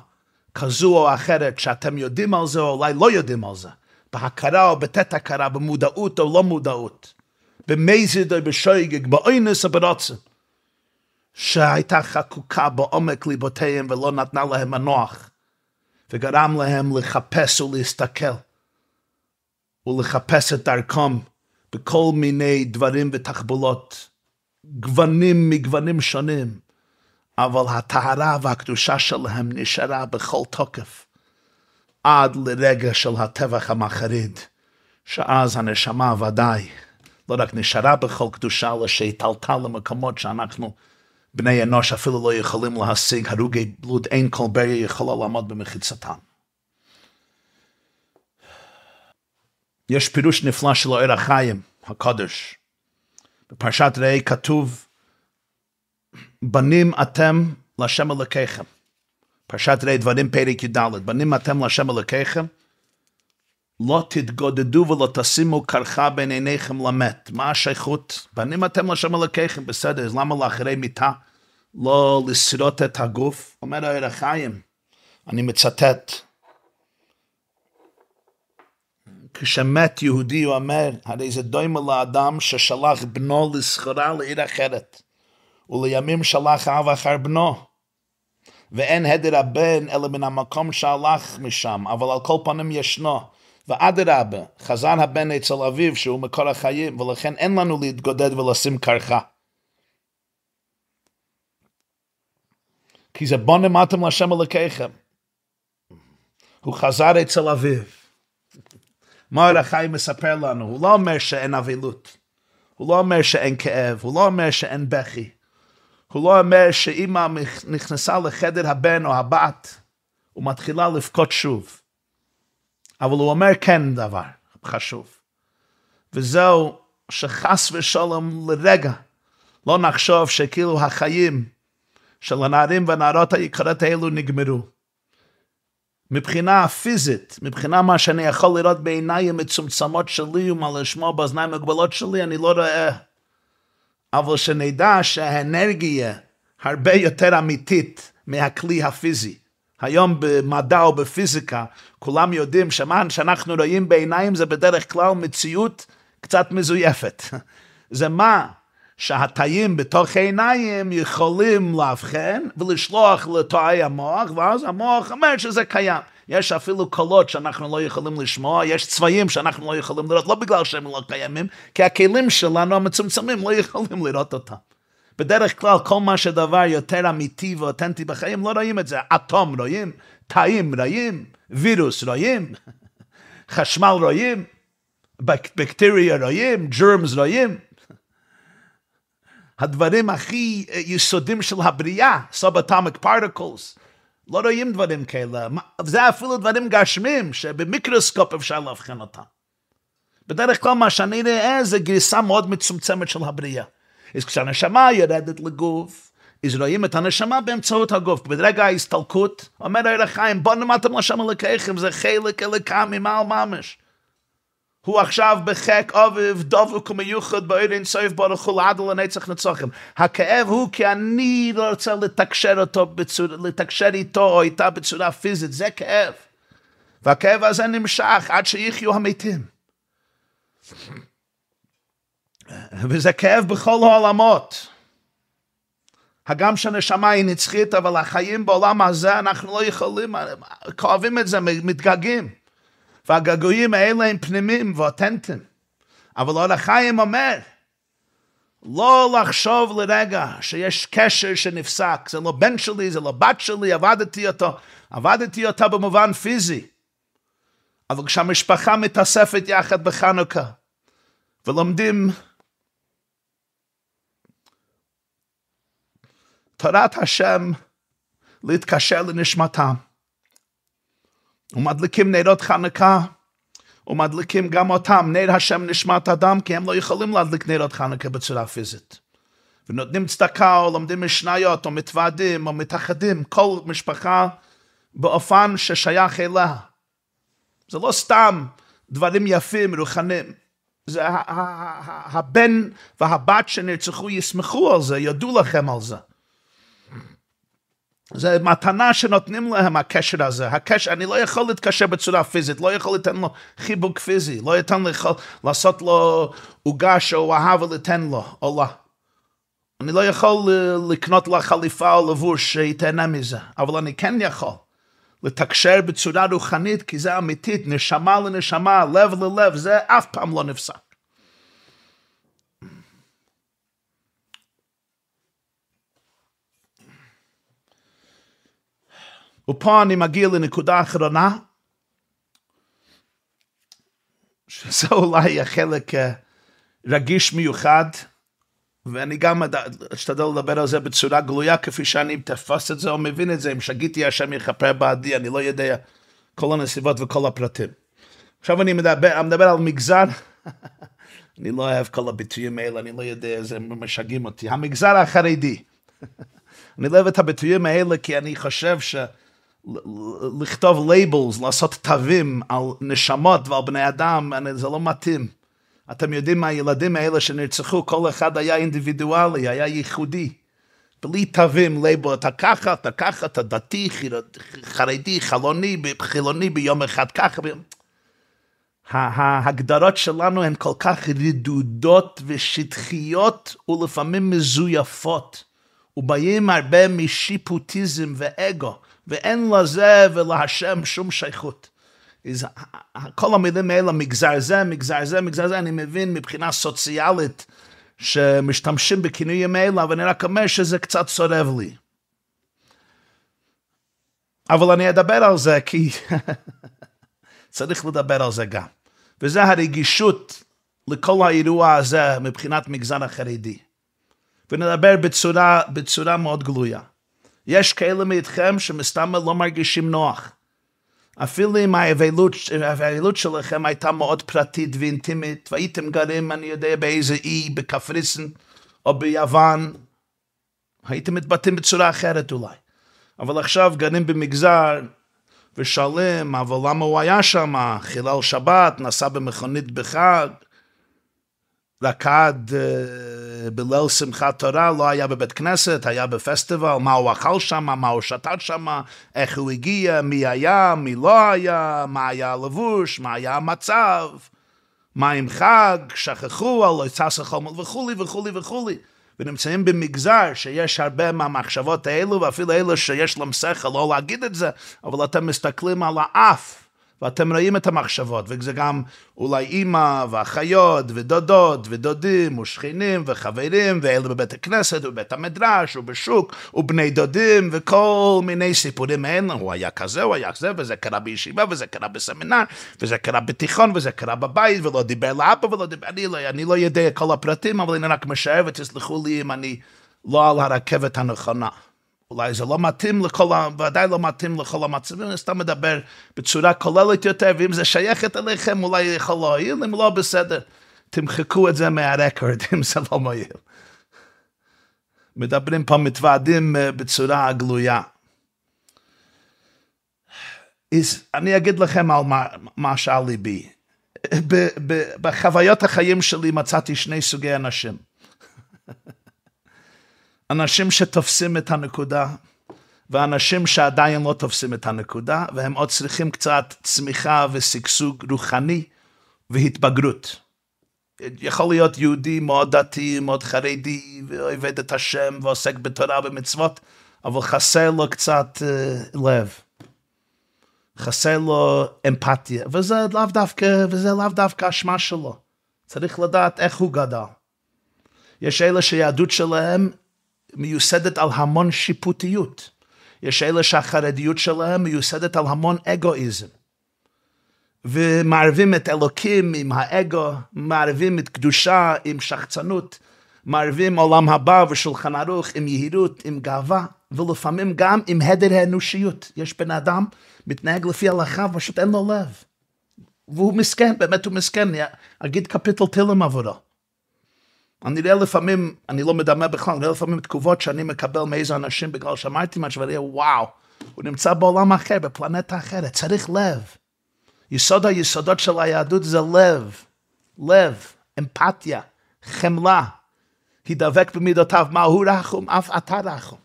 כזו או אחרת שאתם יודעים על זה או אולי לא יודעים על זה, בהכרה או בתת הכרה, במודעות או לא מודעות, במזיד או בשויגג, באוינס או ברוצן, שהייתה חקוקה בעומק ליבותיהם ולא נתנה להם מנוח, וגרם להם לחפש ולהסתכל, ולחפש את דרכם. בכל מיני דברים ותחבולות, גוונים מגוונים שונים, אבל הטהרה והקדושה שלהם נשארה בכל תוקף, עד לרגע של הטבח המחריד, שאז הנשמה ודאי לא רק נשארה בכל קדושה, אלא שהתעלתה למקומות שאנחנו, בני אנוש, אפילו לא יכולים להשיג, הרוגי בלוד, אין כל בריה יכולה לעמוד במחיצתם. יש פירוש נפלא של אור החיים, הקודש. בפרשת ראי כתוב, בנים אתם להשם אלוקיכם. פרשת ראי דברים פרק י"ד, בנים אתם להשם אלוקיכם, לא תתגודדו ולא תשימו קרחה בין עיניכם למת. מה השייכות? בנים אתם להשם אלוקיכם, בסדר, אז למה לאחרי מיתה לא לשרוט את הגוף? אומר האור החיים, אני מצטט, כשמת יהודי הוא אומר, הרי זה דומה לאדם ששלח בנו לסחורה לעיר אחרת, ולימים שלח אב אחר בנו. ואין הדר הבן אלא מן המקום שהלך משם, אבל על כל פנים ישנו. ואדרבה, חזר הבן אצל אביו שהוא מקור החיים, ולכן אין לנו להתגודד ולשים קרחה. כי זה בוא נמדתם להשם אלוקיכם. הוא חזר אצל אביו. מה אור החיים מספר לנו? הוא לא אומר שאין אבילות. הוא לא אומר שאין כאב. הוא לא אומר שאין בכי. הוא לא אומר שאימא נכנסה לחדר הבן או הבת ומתחילה לבכות שוב. אבל הוא אומר כן דבר חשוב. וזהו שחס ושלום לרגע לא נחשוב שכאילו החיים של הנערים והנערות היקרות האלו נגמרו. מבחינה פיזית, מבחינה מה שאני יכול לראות בעיניים מצומצמות שלי ומה לשמוע באוזניים מגבלות שלי, אני לא רואה. אבל שנדע שהאנרגיה הרבה יותר אמיתית מהכלי הפיזי. היום במדע או בפיזיקה, כולם יודעים שמה שאנחנו רואים בעיניים זה בדרך כלל מציאות קצת מזויפת. זה מה שהתאים בתוך העיניים יכולים לאבחן ולשלוח לתואי המוח, ואז המוח אומר שזה קיים. יש אפילו קולות שאנחנו לא יכולים לשמוע, יש צבעים שאנחנו לא יכולים לראות, לא בגלל שהם לא קיימים, כי הכלים שלנו המצומצמים לא יכולים לראות אותם. בדרך כלל כל מה שדבר יותר אמיתי ואותנטי בחיים, לא רואים את זה. אטום רואים, תאים רואים, וירוס רואים, חשמל רואים, בקטריה רואים, ג'רמס רואים. הדברים הכי יסודים של הבריאה, סובatomic particles, לא רואים דברים כאלה. זה אפילו דברים גשמים, שבמיקרוסקופ אפשר לאבחן אותם. בדרך כלל מה שאני רואה זה גרסה מאוד מצומצמת של הבריאה. אז כשהנשמה יורדת לגוף, אז רואים את הנשמה באמצעות הגוף. ברגע ההסתלקות, אומר הערך חיים, בוא נמדתם לשם אלוקיכם, זה חלק אלוקם ממעל ממש. הוא עכשיו בחק אביב, דבוק ומיוחד באיר אינסוף ברוך הוא לעד לנצח נצחם. הכאב הוא כי אני לא רוצה לתקשר אותו, בצור, לתקשר איתו או איתה בצורה פיזית, זה כאב. והכאב הזה נמשך עד שיחיו המתים. וזה כאב בכל העולמות. הגם שהנשמה היא נצחית, אבל החיים בעולם הזה, אנחנו לא יכולים, כואבים את זה, מתגעגעים. והגעגועים האלה הם פנימיים ואותנטיים. אבל אור החיים אומר, לא לחשוב לרגע שיש קשר שנפסק, זה לא בן שלי, זה לא בת שלי, עבדתי אותו, עבדתי אותה במובן פיזי. אבל כשהמשפחה מתאספת יחד בחנוכה, ולומדים תורת השם להתקשר לנשמתם. ומדליקים נרות חנוכה, ומדליקים גם אותם, נר השם נשמת אדם, כי הם לא יכולים להדליק נרות חנוכה בצורה פיזית. ונותנים צדקה, או לומדים משניות, או מתוועדים, או מתאחדים, כל משפחה באופן ששייך אליה. זה לא סתם דברים יפים, רוחניים. זה הבן והבת שנרצחו ישמחו על זה, ידעו לכם על זה. זה מתנה שנותנים להם הקשר הזה. הקשר, אני לא יכול להתקשר בצורה פיזית, לא יכול לתת לו חיבוק פיזי, לא אתן לך לעשות לו עוגה שהוא אהב ולתן לו, או לא. אני לא יכול לקנות לה חליפה או לבוש שיתהנה מזה, אבל אני כן יכול לתקשר בצורה רוחנית, כי זה אמיתית, נשמה לנשמה, לב ללב, זה אף פעם לא נפסק. ופה אני מגיע לנקודה האחרונה, שזה אולי החלק אה, רגיש מיוחד, ואני גם אשתדל לדבר על זה בצורה גלויה, כפי שאני תפס את זה או מבין את זה, אם שגיתי השם יכפר בעדי, אני לא יודע כל הנסיבות וכל הפרטים. עכשיו אני מדבר, אני מדבר על מגזר, אני לא אוהב כל הביטויים האלה, אני לא יודע, זה משגעים אותי. המגזר החרדי. אני לא אוהב את הביטויים האלה כי אני חושב ש... לכתוב labels, לעשות תווים על נשמות ועל בני אדם, זה לא מתאים. אתם יודעים מה הילדים האלה שנרצחו, כל אחד היה אינדיבידואלי, היה ייחודי. בלי תווים, לייבל, אתה ככה, אתה ככה, אתה דתי, חרדי, חלוני, חילוני ביום אחד ככה. ביום... ההגדרות שלנו הן כל כך רדודות ושטחיות ולפעמים מזויפות, ובאים הרבה משיפוטיזם ואגו. ואין לזה ולהשם שום שייכות. כל המילים האלה, מגזר זה, מגזר זה, מגזר זה, אני מבין מבחינה סוציאלית שמשתמשים בכינויים האלה, אבל אני רק אומר שזה קצת צורב לי. אבל אני אדבר על זה כי צריך לדבר על זה גם. וזה הרגישות לכל האירוע הזה מבחינת מגזר החרדי. ונדבר בצורה, בצורה מאוד גלויה. יש כאלה מאיתכם שמסתם לא מרגישים נוח. אפילו אם האבלות שלכם הייתה מאוד פרטית ואינטימית, והייתם גרים, אני יודע, באיזה אי, בקפריסין או ביוון, הייתם מתבטאים בצורה אחרת אולי. אבל עכשיו גרים במגזר ושואלים, אבל למה הוא היה שם? חילל שבת, נסע במכונית בחג, רקד uh, בליל שמחת תורה, לא היה בבית כנסת, היה בפסטיבל, מה הוא אכל שם, מה הוא שתת שם, איך הוא הגיע, מי היה, מי לא היה, מה היה הלבוש, מה היה המצב, מים חג, שכחו, על לא יצא חומל וכולי וכולי וכולי. ונמצאים במגזר שיש הרבה מהמחשבות האלו, ואפילו אלו שיש להם שכל לא להגיד את זה, אבל אתם מסתכלים על האף. ואתם רואים את המחשבות, וזה גם אולי אימא ואחיות ודודות ודודים ושכנים וחברים ואלה בבית הכנסת ובבית המדרש ובשוק ובני דודים וכל מיני סיפורים האלה, הוא היה כזה, הוא היה כזה, וזה קרה בישיבה וזה קרה בסמינר וזה קרה בתיכון וזה קרה בבית ולא דיבר לאבא ולא דיבר, אני לא, אני לא יודע כל הפרטים, אבל אני רק משער ותסלחו לי אם אני לא על הרכבת הנכונה. אולי זה לא מתאים לכל, ודאי לא מתאים לכל המצבים, אני סתם מדבר בצורה כוללת יותר, ואם זה שייכת אליכם, אולי יכול להועיל, אם לא בסדר, תמחקו את זה מהרקורד, אם זה לא מועיל. מדברים פה, מתוועדים אה, בצורה גלויה. אני אגיד לכם על מה, מה שעל ליבי. בחוויות החיים שלי מצאתי שני סוגי אנשים. אנשים שתופסים את הנקודה, ואנשים שעדיין לא תופסים את הנקודה, והם עוד צריכים קצת צמיחה ושגשוג רוחני והתבגרות. יכול להיות יהודי מאוד דתי, מאוד חרדי, ועובד את השם ועוסק בתורה ומצוות, אבל חסר לו קצת uh, לב. חסר לו אמפתיה, וזה לאו דווקא, וזה לאו דווקא אשמה שלו. צריך לדעת איך הוא גדל. יש אלה שהיהדות שלהם מיוסדת על המון שיפוטיות. יש אלה שהחרדיות שלהם מיוסדת על המון אגואיזם. ומערבים את אלוקים עם האגו, מערבים את קדושה עם שחצנות, מערבים עולם הבא ושולחן ערוך עם יהירות, עם גאווה, ולפעמים גם עם הדר האנושיות. יש בן אדם מתנהג לפי הלכה, פשוט אין לו לב. והוא מסכן, באמת הוא מסכן, אגיד קפיטל תילם עבורו. אני רואה לפעמים, אני לא מדמה בכלל, אני רואה לפעמים תגובות שאני מקבל מאיזה אנשים בגלל שאמרתי משהו, ואני רואה, וואו, הוא נמצא בעולם אחר, בפלנטה אחרת, צריך לב. יסוד היסודות של היהדות זה לב, לב, אמפתיה, חמלה, הידבק במידותיו, מה הוא רחום, אף אתה רחום.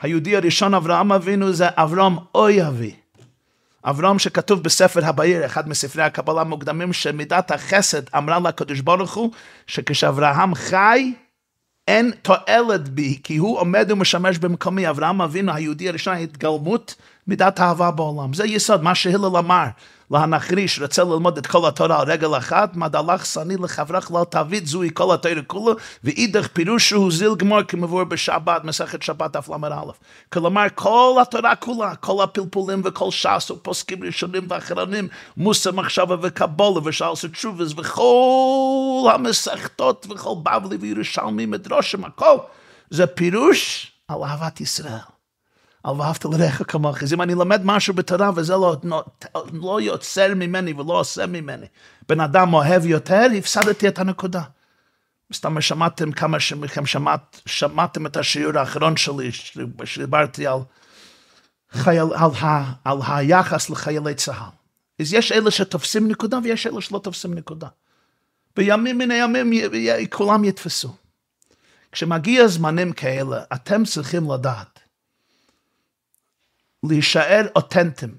היהודי הראשון, אברהם אבינו, זה אברהם אוי אבי. אברהם שכתוב בספר הבאיר, אחד מספרי הקבלה המוקדמים, שמידת החסד אמרה לקדוש ברוך הוא, שכשאברהם חי, אין תועלת בי, כי הוא עומד ומשמש במקומי. אברהם אבינו, היהודי הראשון, התגלמות מידת האהבה בעולם. זה יסוד, מה שהלל אמר. להנחריש, רוצה ללמוד את כל התורה על רגל אחת, מדלך שני לחברך לא תביד, זוהי כל התורה כולו, ואידך פירוש שהוא זיל גמור כמבואר בשבת, מסכת שבת דף ל"א. כלומר, כל התורה כולה, כל הפלפולים וכל ש"ס ופוסקים ראשונים ואחרונים, מוסר מחשבה וקבולה ושאלס תשובס, וכל המסכתות וכל בבלי וירושלמי מדרושים, הכל, זה פירוש על אהבת ישראל. על ואהבת לרעך כמוך. אז אם אני לומד משהו בתורה וזה לא, לא, לא יוצר ממני ולא עושה ממני, בן אדם אוהב יותר, הפסדתי את הנקודה. סתם שמעתם כמה שמכם שמעת, שמעתם את השיעור האחרון שלי, שדיברתי על, חייל, על, ה, על היחס לחיילי צה"ל. אז יש אלה שתופסים נקודה ויש אלה שלא תופסים נקודה. בימים מן הימים כולם יתפסו. כשמגיע זמנים כאלה, אתם צריכים לדעת להישאר אותנטיים,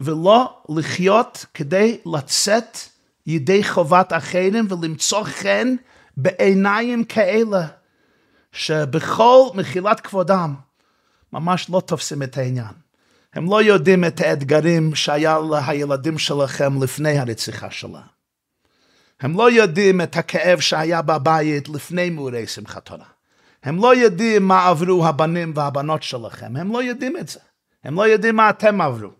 ולא לחיות כדי לצאת ידי חובת אחרים ולמצוא חן בעיניים כאלה, שבכל מחילת כבודם ממש לא תופסים את העניין. הם לא יודעים את האתגרים שהיה לילדים שלכם לפני הרציחה שלה. הם לא יודעים את הכאב שהיה בבית לפני מאורי שמחת תורה. הם לא יודעים מה עברו הבנים והבנות שלכם, הם לא יודעים את זה. הם לא יודעים מה אתם עברו.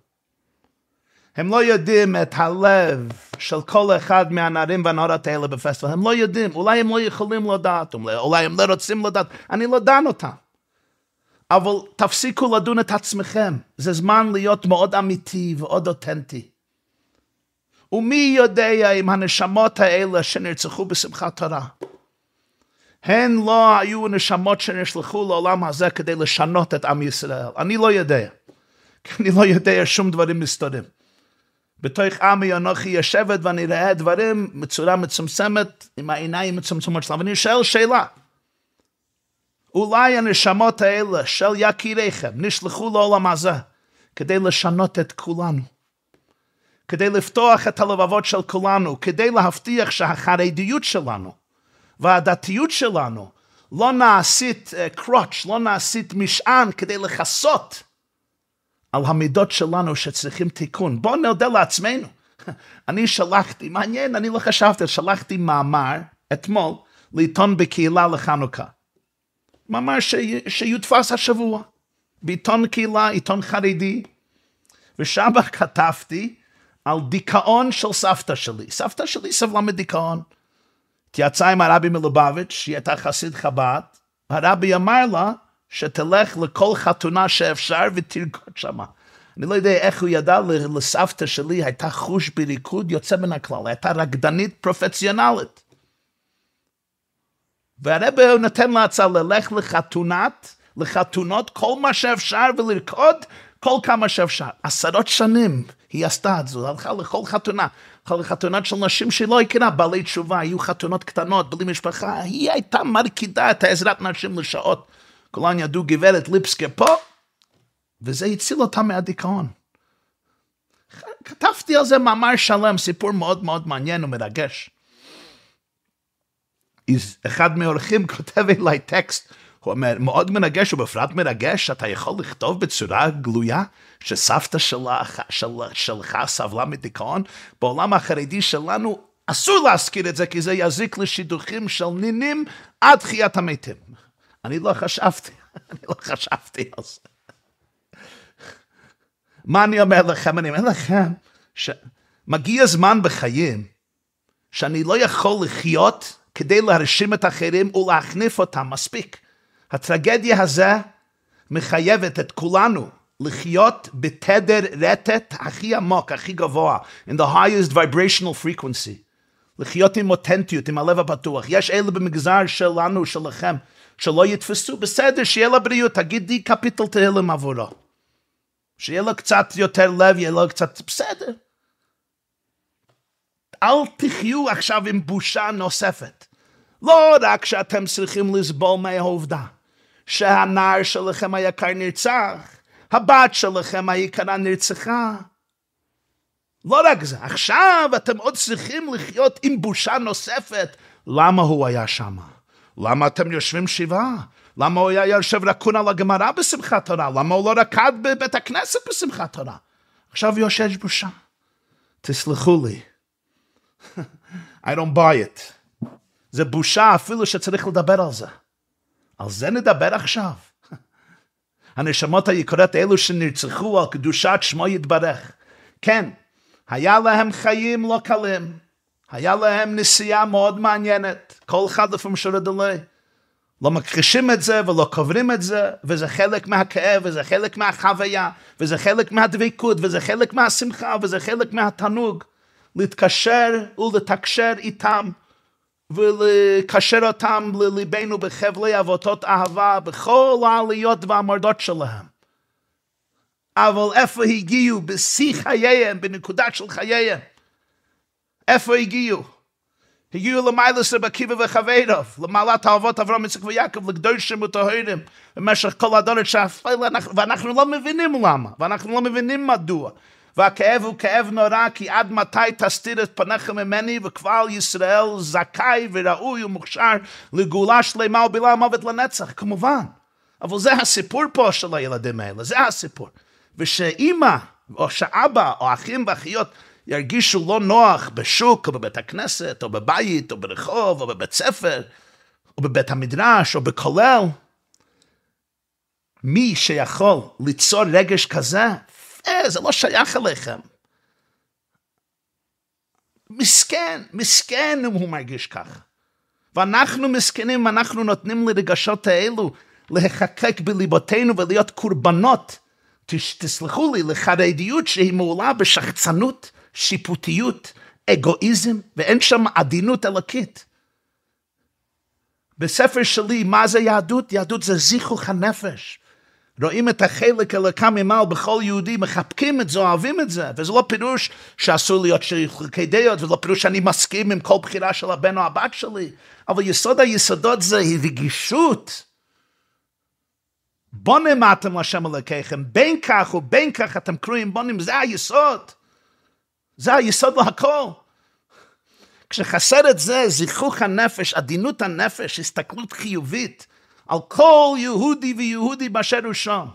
הם לא יודעים את הלב של כל אחד מהנערים והנערות האלה בפסטיבל. הם לא יודעים, אולי הם לא יכולים לדעת, אולי הם לא רוצים לדעת, אני לא דן אותם. אבל תפסיקו לדון את עצמכם, זה זמן להיות מאוד אמיתי ועוד אותנטי. ומי יודע אם הנשמות האלה שנרצחו בשמחת תורה, הן לא היו נשמות שנשלחו לעולם הזה כדי לשנות את עם ישראל. אני לא יודע. כי אני לא יודע שום דברים מסתורים. בתוך עמי אנוכי יושבת ואני רואה דברים בצורה מצומצמת, עם העיניים מצומצמות שלה, ואני שואל שאלה. אולי הנשמות האלה של יקיריכם נשלחו לעולם הזה כדי לשנות את כולנו. כדי לפתוח את הלבבות של כולנו, כדי להבטיח שהחרדיות שלנו והדתיות שלנו לא נעשית קרוץ', לא נעשית משען כדי לכסות על המידות שלנו שצריכים תיקון. בואו נודה לעצמנו. אני שלחתי, מעניין, אני לא חשבתי, שלחתי מאמר אתמול לעיתון בקהילה לחנוכה. מאמר ש... שיודפס השבוע, בעיתון קהילה, עיתון חרדי, ושם כתבתי על דיכאון של סבתא שלי. סבתא שלי סבלה מדיכאון. התייעצה עם הרבי מלובביץ', שהיא הייתה חסיד חב"ד, הרבי אמר לה שתלך לכל חתונה שאפשר ותרקוד שמה. אני לא יודע איך הוא ידע, לסבתא שלי הייתה חוש בריקוד יוצא מן הכלל, הייתה רקדנית פרופציונלית. והרבי נותן לה הצעה ללך לחתונת, לחתונות כל מה שאפשר ולרקוד כל כמה שאפשר. עשרות שנים היא עשתה את זה, הלכה לכל חתונה, הלכה לחתונות של נשים שהיא לא הכירה, בעלי תשובה, היו חתונות קטנות, בלי משפחה, היא הייתה מרקידה את העזרת נשים לשעות. כולם ידעו גברת ליפסקה פה, וזה הציל אותה מהדיכאון. כתבתי על זה מאמר שלם, סיפור מאוד מאוד מעניין ומרגש. אחד מהאורחים כותב אליי טקסט, הוא אומר, מאוד מרגש, ובפרט מרגש שאתה יכול לכתוב בצורה גלויה שסבתא שלך, של, שלך סבלה מדיכאון. בעולם החרדי שלנו אסור להזכיר את זה, כי זה יזיק לשידוכים של נינים עד תחיית המתים. אני לא חשבתי, אני לא חשבתי על זה. מה אני אומר לכם? אני אומר לכם שמגיע זמן בחיים שאני לא יכול לחיות כדי להרשים את האחרים ולהחניף אותם מספיק. הטרגדיה הזה מחייבת את כולנו לחיות בתדר רטט הכי עמוק, הכי גבוה, in the highest vibrational frequency. לחיות עם אותנטיות, עם הלב הפתוח. יש אלה במגזר שלנו, שלכם, שלא יתפסו, בסדר, שיהיה לה בריאות, תגידי קפיטל תהילים עבורו. שיהיה לו קצת יותר לב, יהיה לו קצת, בסדר. אל תחיו עכשיו עם בושה נוספת. לא רק שאתם צריכים לסבול מהעובדה שהנער שלכם היקר נרצח, הבת שלכם היקרה נרצחה. לא רק זה, עכשיו אתם עוד צריכים לחיות עם בושה נוספת. למה הוא היה שם? למה אתם יושבים שבעה? למה הוא היה יושב רקון על הגמרא בשמחת תורה? למה הוא לא רקד בבית הכנסת בשמחת תורה? עכשיו יושש בושה. תסלחו לי. I don't buy it. זה בושה אפילו שצריך לדבר על זה. על זה נדבר עכשיו. הנשמות היקרות אלו שנרצחו על קדושת שמו יתברך. כן, היה להם חיים לא קלים. היה להם נסיעה מאוד מעניינת. כל אחד לפעמים שורד דלי. לא מכחישים את זה ולא קוברים את זה, וזה חלק מהכאב, וזה חלק מהחוויה, וזה חלק מהדבקות, וזה חלק מהשמחה, וזה חלק מהתענוג. להתקשר ולתקשר איתם, ולקשר אותם לליבנו בחבלי אבותות אהבה, בכל העליות והמורדות שלהם. אבל איפה הגיעו? בשיא חייהם, בנקודה של חייהם. איפה הגיעו? הגיעו למיילס רב עקיבא וחבריו, למעלת האבות אברהם יצחק ויעקב, לקדושים וטהרים, במשך כל הדורת שאפל, ואנחנו לא מבינים למה, ואנחנו לא מבינים מדוע. והכאב הוא כאב נורא, כי עד מתי תסתיר את פניך ממני, וכבר ישראל זכאי וראוי ומוכשר לגאולה שלמה ובילה המוות לנצח, כמובן. אבל זה הסיפור פה של הילדים האלה, זה הסיפור. ושאימא, או שאבא, או אחים ואחיות, ירגישו לא נוח בשוק, או בבית הכנסת, או בבית, או ברחוב, או בבית ספר, או בבית המדרש, או בכולל. מי שיכול ליצור רגש כזה, אה, זה לא שייך אליכם. מסכן, מסכן אם הוא מרגיש כך. ואנחנו מסכנים, אנחנו נותנים לרגשות האלו להיחקק בליבותינו ולהיות קורבנות. תסלחו לי, לחרדיות שהיא מעולה בשחצנות, שיפוטיות, אגואיזם, ואין שם עדינות אלוקית. בספר שלי, מה זה יהדות? יהדות זה זיכוך הנפש. רואים את החלק אלוקה ממעל בכל יהודי, מחבקים את זה, אוהבים את זה, וזה לא פירוש שאסור להיות חילוקי דעות, ולא פירוש שאני מסכים עם כל בחירה של הבן או הבת שלי, אבל יסוד היסודות זה רגישות. בונים אתם להשם אלוקיכם, בין כך ובין כך אתם קרואים בונים, זה היסוד. זה היסוד להכל. כשחסר את זה, זיכוך הנפש, עדינות הנפש, הסתכלות חיובית על כל יהודי ויהודי באשר הוא שם.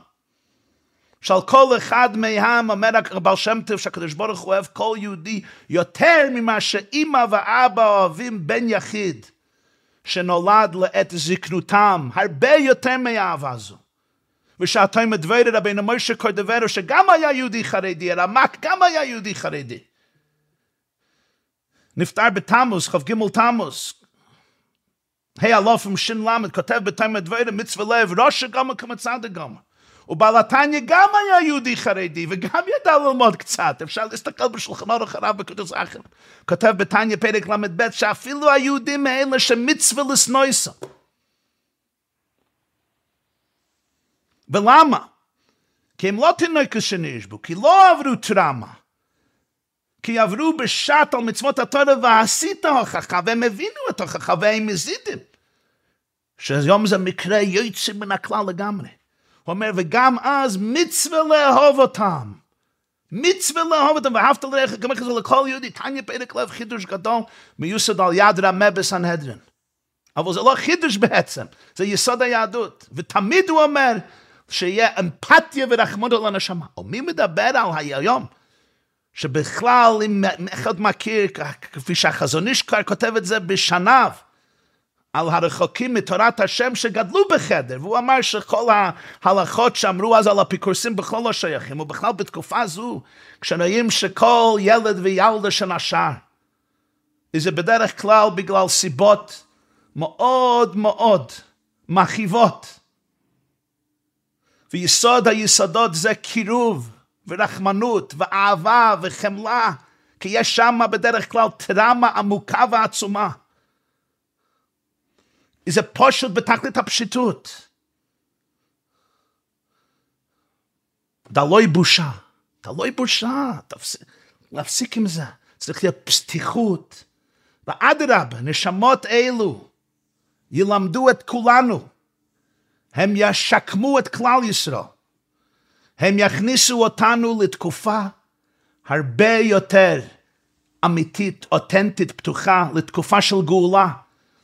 שעל כל אחד מהם אומר הבעל שם טוב שהקדוש ברוך הוא אוהב כל יהודי יותר ממה שאימא ואבא אוהבים בן יחיד שנולד לעת זקנותם, הרבה יותר מהאהבה הזו. ושעתיים מדברת רבינו מוישה קורדברו שגם היה יהודי חרדי, הרמק גם היה יהודי חרדי. נפטר בתמוז, כ"ג תמוז. היי אלופים שין למד, כותב בתיים הדברים, מצווה לב, ראש הגמר כמצד הגמר. ובעל התניא גם היה יהודי חרדי, וגם ידע ללמוד קצת. אפשר להסתכל בשולחן אורך הרב בקדוש אחר. כותב בתניא פרק ל"ב, שאפילו היהודים האלה שמצווה לסנויסם. ולמה? כי הם לא תינוקס שנשבו, כי לא עברו טראומה. כי עברו בשעת על מצוות התורה ועשית הוכחה, והם הבינו את ההוכחה והם מזידים. שהיום זה מקרה יוצא מן הכלל לגמרי. הוא אומר, וגם אז מצווה לאהוב אותם. מצווה לאהוב אותם, ואהבת לרעך כמוך זה לכל יהודי, תניא פרק לב חידוש גדול, מיוסד על יד רמה בסנהדרין. אבל זה לא חידוש בעצם, זה יסוד היהדות. ותמיד הוא אומר שיהיה אמפתיה ורחמות על הנשמה. ומי מדבר על היום? שבכלל, אם אחד מכיר, כפי שהחזון איש כבר כותב את זה בשניו, על הרחוקים מתורת השם שגדלו בחדר, והוא אמר שכל ההלכות שאמרו אז על אפיקורסים בכלל לא שייכים, ובכלל בתקופה זו, כשרואים שכל ילד וילדה שנשר, זה בדרך כלל בגלל סיבות מאוד מאוד מכאיבות. ויסוד היסודות זה קירוב ורחמנות ואהבה וחמלה, כי יש שם בדרך כלל טראומה עמוקה ועצומה. זה פשוט בתכלית הפשיטות. דלוי בושה, דלוי בושה, תפסיק, להפסיק עם זה. צריך להיות פתיחות. ואדרבה, נשמות אלו ילמדו את כולנו. הם ישקמו את כלל ישראל. הם יכניסו אותנו לתקופה הרבה יותר אמיתית, אותנטית, פתוחה, לתקופה של גאולה.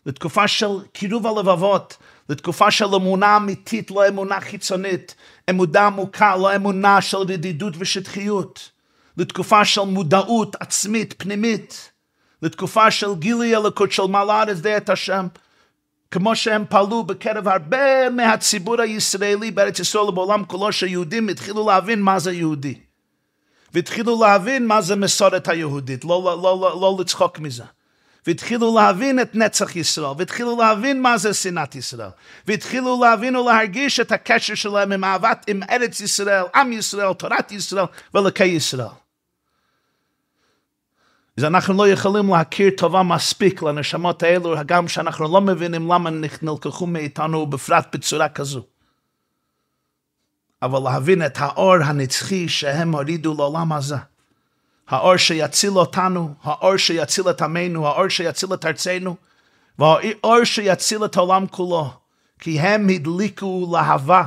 לתקופה של קירוב הלבבות, לתקופה של אמונה אמיתית, לא אמונה חיצונית, אמונה עמוקה, לא אמונה של רדידות ושטחיות, לתקופה של מודעות עצמית, פנימית, לתקופה של גילי אלוקות של מעלה על את השם, כמו שהם פעלו בקרב הרבה מהציבור הישראלי בארץ ישראל ובעולם כולו, שיהודים התחילו להבין מה זה יהודי. והתחילו להבין מה זה מסורת היהודית, לא, לא, לא, לא, לא לצחוק מזה. והתחילו להבין את נצח ישראל, והתחילו להבין מה זה שנאת ישראל, והתחילו להבין ולהרגיש את הקשר שלהם עם אהבת, עם ארץ ישראל, עם ישראל, תורת ישראל ולקי ישראל. אז אנחנו לא יכולים להכיר טובה מספיק לנשמות האלו, גם שאנחנו לא מבינים למה נלקחו מאיתנו, בפרט בצורה כזו. אבל להבין את האור הנצחי שהם הורידו לעולם הזה. האור שיציל אותנו, האור שיציל את עמנו, האור שיציל את ארצנו, והאור שיציל את העולם כולו, כי הם הדליקו להבה.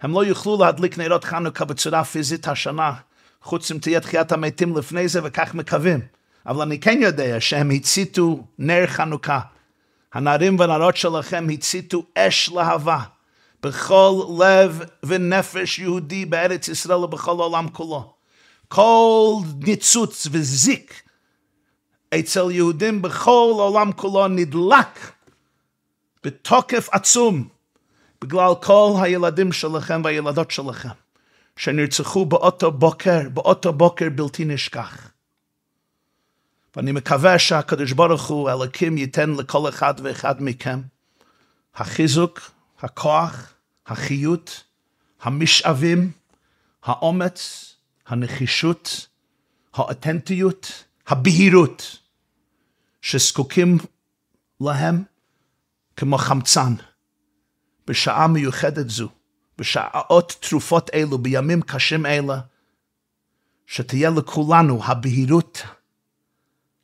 הם לא יוכלו להדליק נרות חנוכה בצורה פיזית השנה, חוץ אם תהיה תחיית המתים לפני זה, וכך מקווים. אבל אני כן יודע שהם הציתו נר חנוכה. הנערים והנערות שלכם הציתו אש להבה בכל לב ונפש יהודי בארץ ישראל ובכל העולם כולו. כל ניצוץ וזיק אצל יהודים בכל העולם כולו נדלק בתוקף עצום בגלל כל הילדים שלכם והילדות שלכם שנרצחו באותו בוקר, באותו בוקר בלתי נשכח. ואני מקווה שהקדוש ברוך הוא, אלוקים, ייתן לכל אחד ואחד מכם החיזוק, הכוח, החיות, המשאבים, האומץ, הנחישות, האותנטיות, הבהירות, שזקוקים להם כמו חמצן. בשעה מיוחדת זו, בשעות תרופות אלו, בימים קשים אלה, שתהיה לכולנו הבהירות,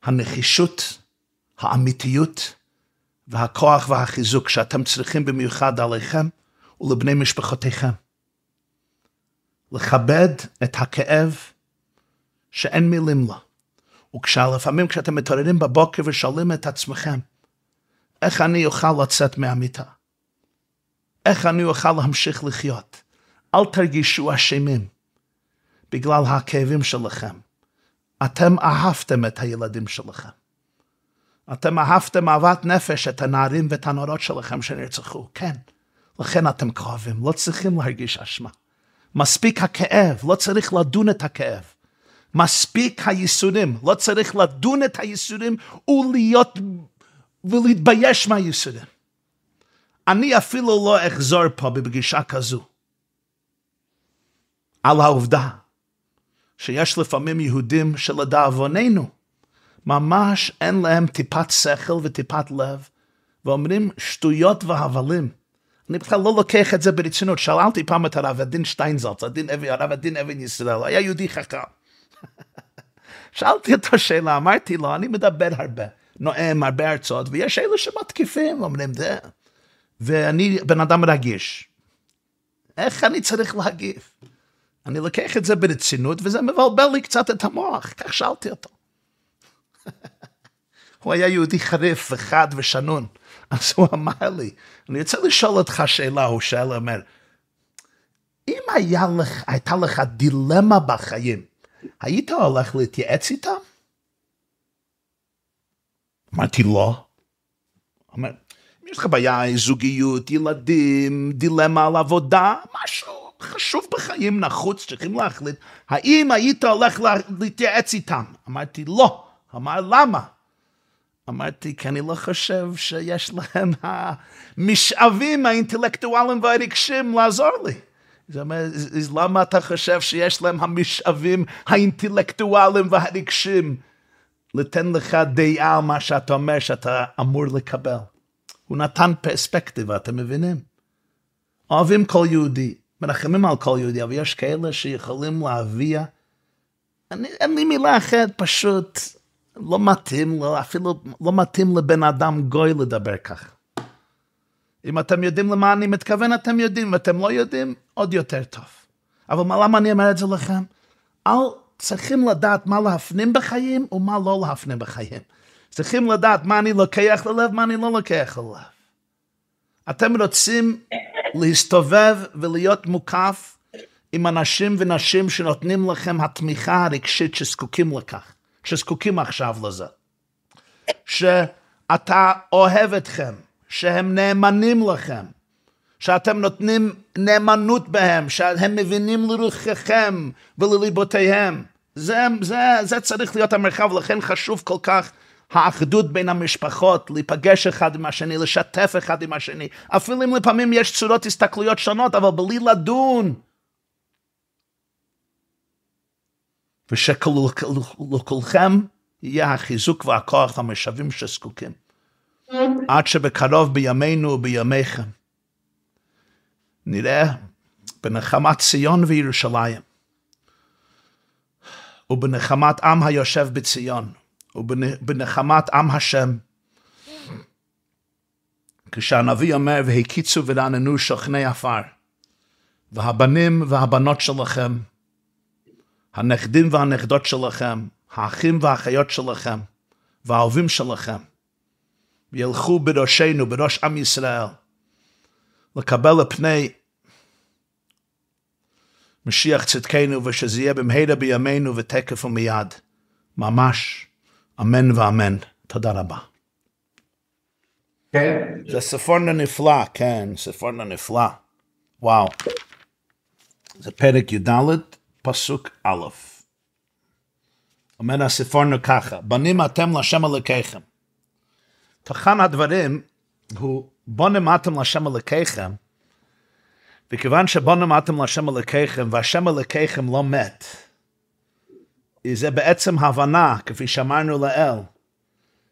הנחישות, האמיתיות והכוח והחיזוק שאתם צריכים במיוחד עליכם ולבני משפחותיכם. לכבד את הכאב שאין מילים לה, וכשלפעמים כשאתם מתעוררים בבוקר ושואלים את עצמכם, איך אני אוכל לצאת מהמיטה? איך אני אוכל להמשיך לחיות? אל תרגישו אשמים בגלל הכאבים שלכם. אתם אהבתם את הילדים שלכם. אתם אהבתם אהבת נפש את הנערים ואת הנערות שלכם שנרצחו, כן. לכן אתם כואבים, לא צריכים להרגיש אשמה. מספיק הכאב, לא צריך לדון את הכאב. מספיק הייסורים, לא צריך לדון את הייסורים ולהיות ולהתבייש מהייסורים. אני אפילו לא אחזור פה בפגישה כזו על העובדה שיש לפעמים יהודים שלדאבוננו ממש אין להם טיפת שכל וטיפת לב ואומרים שטויות והבלים. אני בכלל לא לוקח את זה ברצינות. שאלתי פעם את הרב הדין שטיינזלץ, הרב הדין אבן ישראל, היה יהודי חכם. שאלתי אותו שאלה, אמרתי לו, אני מדבר הרבה, נואם הרבה הרצאות, ויש אלה שמתקיפים, אומרים זה, ואני בן אדם רגיש. איך אני צריך להגיב? אני לוקח את זה ברצינות, וזה מבלבל לי קצת את המוח, כך שאלתי אותו. הוא היה יהודי חריף וחד ושנון. אז הוא אמר לי, אני רוצה לשאול אותך שאלה, הוא שאל, אומר, אם היה לך, הייתה לך דילמה בחיים, היית הולך להתייעץ איתם? אמרתי, לא. אומר, אם יש לך בעיה, זוגיות, ילדים, דילמה על עבודה, משהו חשוב בחיים, נחוץ, צריכים להחליט, האם היית הולך להתייעץ איתם? אמרתי, לא. אמר, למה? אמרתי, כי אני לא חושב שיש להם המשאבים האינטלקטואליים והרגשים לעזור לי. זאת אומרת, למה אתה חושב שיש להם המשאבים האינטלקטואליים והרגשים לתן לך דעה על מה שאתה אומר שאתה אמור לקבל? הוא נתן פרספקטיבה, אתם מבינים? אוהבים כל יהודי, מרחמים על כל יהודי, אבל יש כאלה שיכולים להביע, אני, אין לי מילה אחרת, פשוט לא מתאים לו, אפילו לא מתאים לבן אדם גוי לדבר כך. אם אתם יודעים למה אני מתכוון, אתם יודעים, אם אתם לא יודעים, עוד יותר טוב. אבל מה, למה אני אומר את זה לכם? אל צריכים לדעת מה להפנים בחיים ומה לא להפנים בחיים. צריכים לדעת מה אני לוקח ללב, מה אני לא לוקח ללב. אתם רוצים להסתובב ולהיות מוקף עם אנשים ונשים שנותנים לכם התמיכה הרגשית שזקוקים לכך. שזקוקים עכשיו לזה. שאתה אוהב אתכם, שהם נאמנים לכם, שאתם נותנים נאמנות בהם, שהם מבינים לרוחכם ולליבותיהם. זה, זה, זה צריך להיות המרחב, לכן חשוב כל כך האחדות בין המשפחות, להיפגש אחד עם השני, לשתף אחד עם השני. אפילו אם לפעמים יש צורות הסתכלויות שונות, אבל בלי לדון. ושלכולכם יהיה החיזוק והכוח המשאבים שזקוקים. עד שבקרוב בימינו ובימיכם נראה בנחמת ציון וירושלים ובנחמת עם היושב בציון ובנחמת עם השם כשהנביא אומר והקיצו ורעננו שוכני עפר והבנים והבנות שלכם הנכדים והנכדות שלכם, האחים והאחיות שלכם, והאהובים שלכם, ילכו בראשנו, בראש עם ישראל, לקבל לפני משיח צדקנו, ושזה יהיה במהרה בימינו ותקף ומיד. ממש, אמן ואמן. תודה רבה. כן. זה ספורנה נפלא, כן, ספורנה נפלא. וואו. זה פרק י"ד, פסוק א', אומר הספורנו ככה, בנים אתם להשם אלוקיכם. תחן הדברים הוא בונים אתם להשם אלוקיכם, וכיוון שבונים אתם להשם אלוקיכם, והשם אלוקיכם לא מת, זה בעצם הבנה, כפי שאמרנו לאל,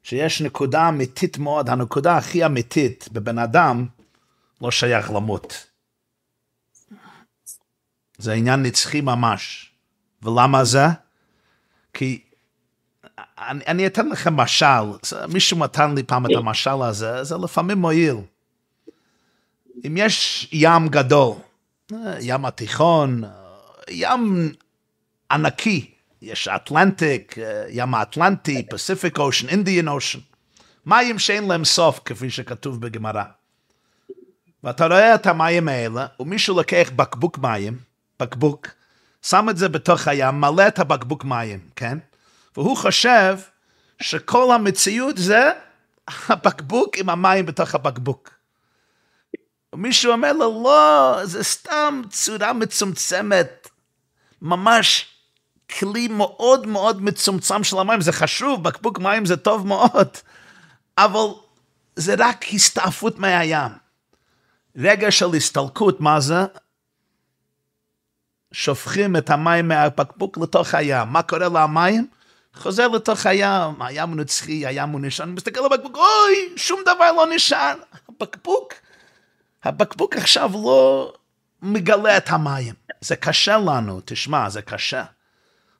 שיש נקודה אמיתית מאוד, הנקודה הכי אמיתית בבן אדם לא שייך למות. זה עניין נצחי ממש. ולמה זה? כי אני, אני אתן לכם משל, מישהו נתן לי פעם את המשל הזה, זה לפעמים מועיל. אם יש ים גדול, ים התיכון, ים ענקי, יש אטלנטיק, ים האטלנטי, פסיפיק אושן, אינדיאן אושן. מים שאין להם סוף, כפי שכתוב בגמרא. ואתה רואה את המים האלה, ומישהו לוקח בקבוק מים, בקבוק, שם את זה בתוך הים, מלא את הבקבוק מים, כן? והוא חושב שכל המציאות זה הבקבוק עם המים בתוך הבקבוק. ומישהו אומר לו, לא, זה סתם צורה מצומצמת, ממש כלי מאוד מאוד מצומצם של המים, זה חשוב, בקבוק מים זה טוב מאוד, אבל זה רק הסתעפות מהים. רגע של הסתלקות, מה זה? שופכים את המים מהבקבוק לתוך הים. מה קורה למים? חוזר לתוך הים, הים הוא נצחי, הים הוא נשאר, מסתכל על הבקבוק, אוי, שום דבר לא נשאר. הבקבוק, הבקבוק עכשיו לא מגלה את המים. זה קשה לנו, תשמע, זה קשה.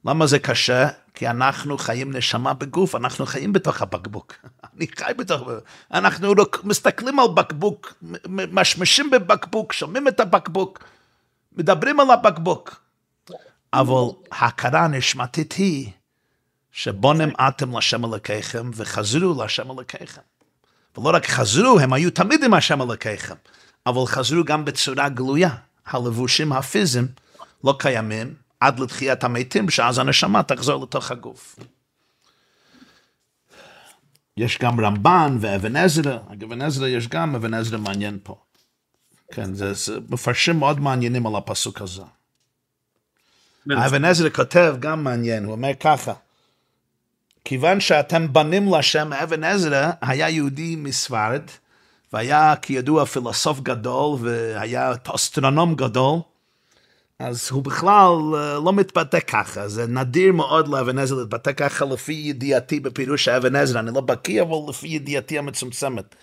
למה זה קשה? כי אנחנו חיים נשמה בגוף, אנחנו חיים בתוך הבקבוק. אני חי בתוך... אנחנו מסתכלים על בקבוק, משמשים בבקבוק, שומעים את הבקבוק, מדברים על הבקבוק. אבל ההכרה הנשמתית היא שבו נמעתם להשם אלוקיכם וחזרו להשם אלוקיכם. ולא רק חזרו, הם היו תמיד עם השם אלוקיכם, אבל חזרו גם בצורה גלויה. הלבושים הפיזיים לא קיימים עד לתחיית המתים, שאז הנשמה תחזור לתוך הגוף. יש גם רמב"ן ואבן עזרא, אבן עזרא יש גם אבן עזרא מעניין פה. כן, זה, זה מפרשים מאוד מעניינים על הפסוק הזה. אבן עזרא כותב גם מעניין, הוא אומר ככה, כיוון שאתם בנים להשם, אבן עזרא היה יהודי מספרד, והיה כידוע פילוסוף גדול, והיה אסטרונום גדול, אז הוא בכלל לא מתבטא ככה, זה נדיר מאוד לאבן עזרא להתבטא ככה לפי ידיעתי בפירוש האבן עזרא, אני לא בקיא, אבל לפי ידיעתי המצומצמת.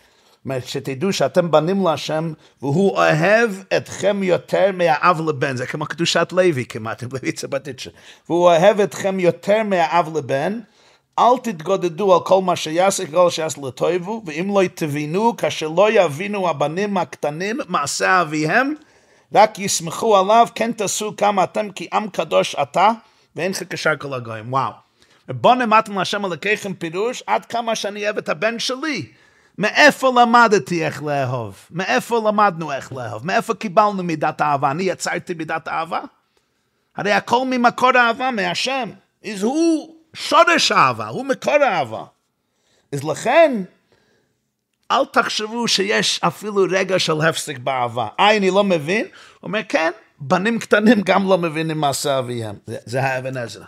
אומרת, שתדעו שאתם בנים להשם, והוא אוהב אתכם יותר מהאב לבן, זה כמו קדושת לוי כמעט, עם לוי צבטיצ'ה. והוא אוהב אתכם יותר מהאב לבן, אל תתגודדו על כל מה שיעשה, כל שיעשה לטויבו, ואם לא תבינו, כאשר לא יבינו הבנים הקטנים מעשה אביהם, רק יסמכו עליו, כן תעשו כמה אתם, כי עם קדוש אתה, ואין לך כשאר כל הגויים. וואו. בוא נמדתם להשם אלוקיכם פירוש, עד כמה שאני אוהב את הבן שלי. מאיפה למדתי איך לאהוב? מאיפה למדנו איך לאהוב? מאיפה קיבלנו מידת אהבה? אני יצרתי מידת אהבה? הרי הכל ממקור אהבה, מהשם. אז הוא שורש אהבה, הוא מקור אהבה. אז לכן, אל תחשבו שיש אפילו רגע של הפסק באהבה. אה, אני לא מבין? הוא אומר, כן, בנים קטנים גם לא מבינים מעשה אביהם. זה, זה האבן עזרא.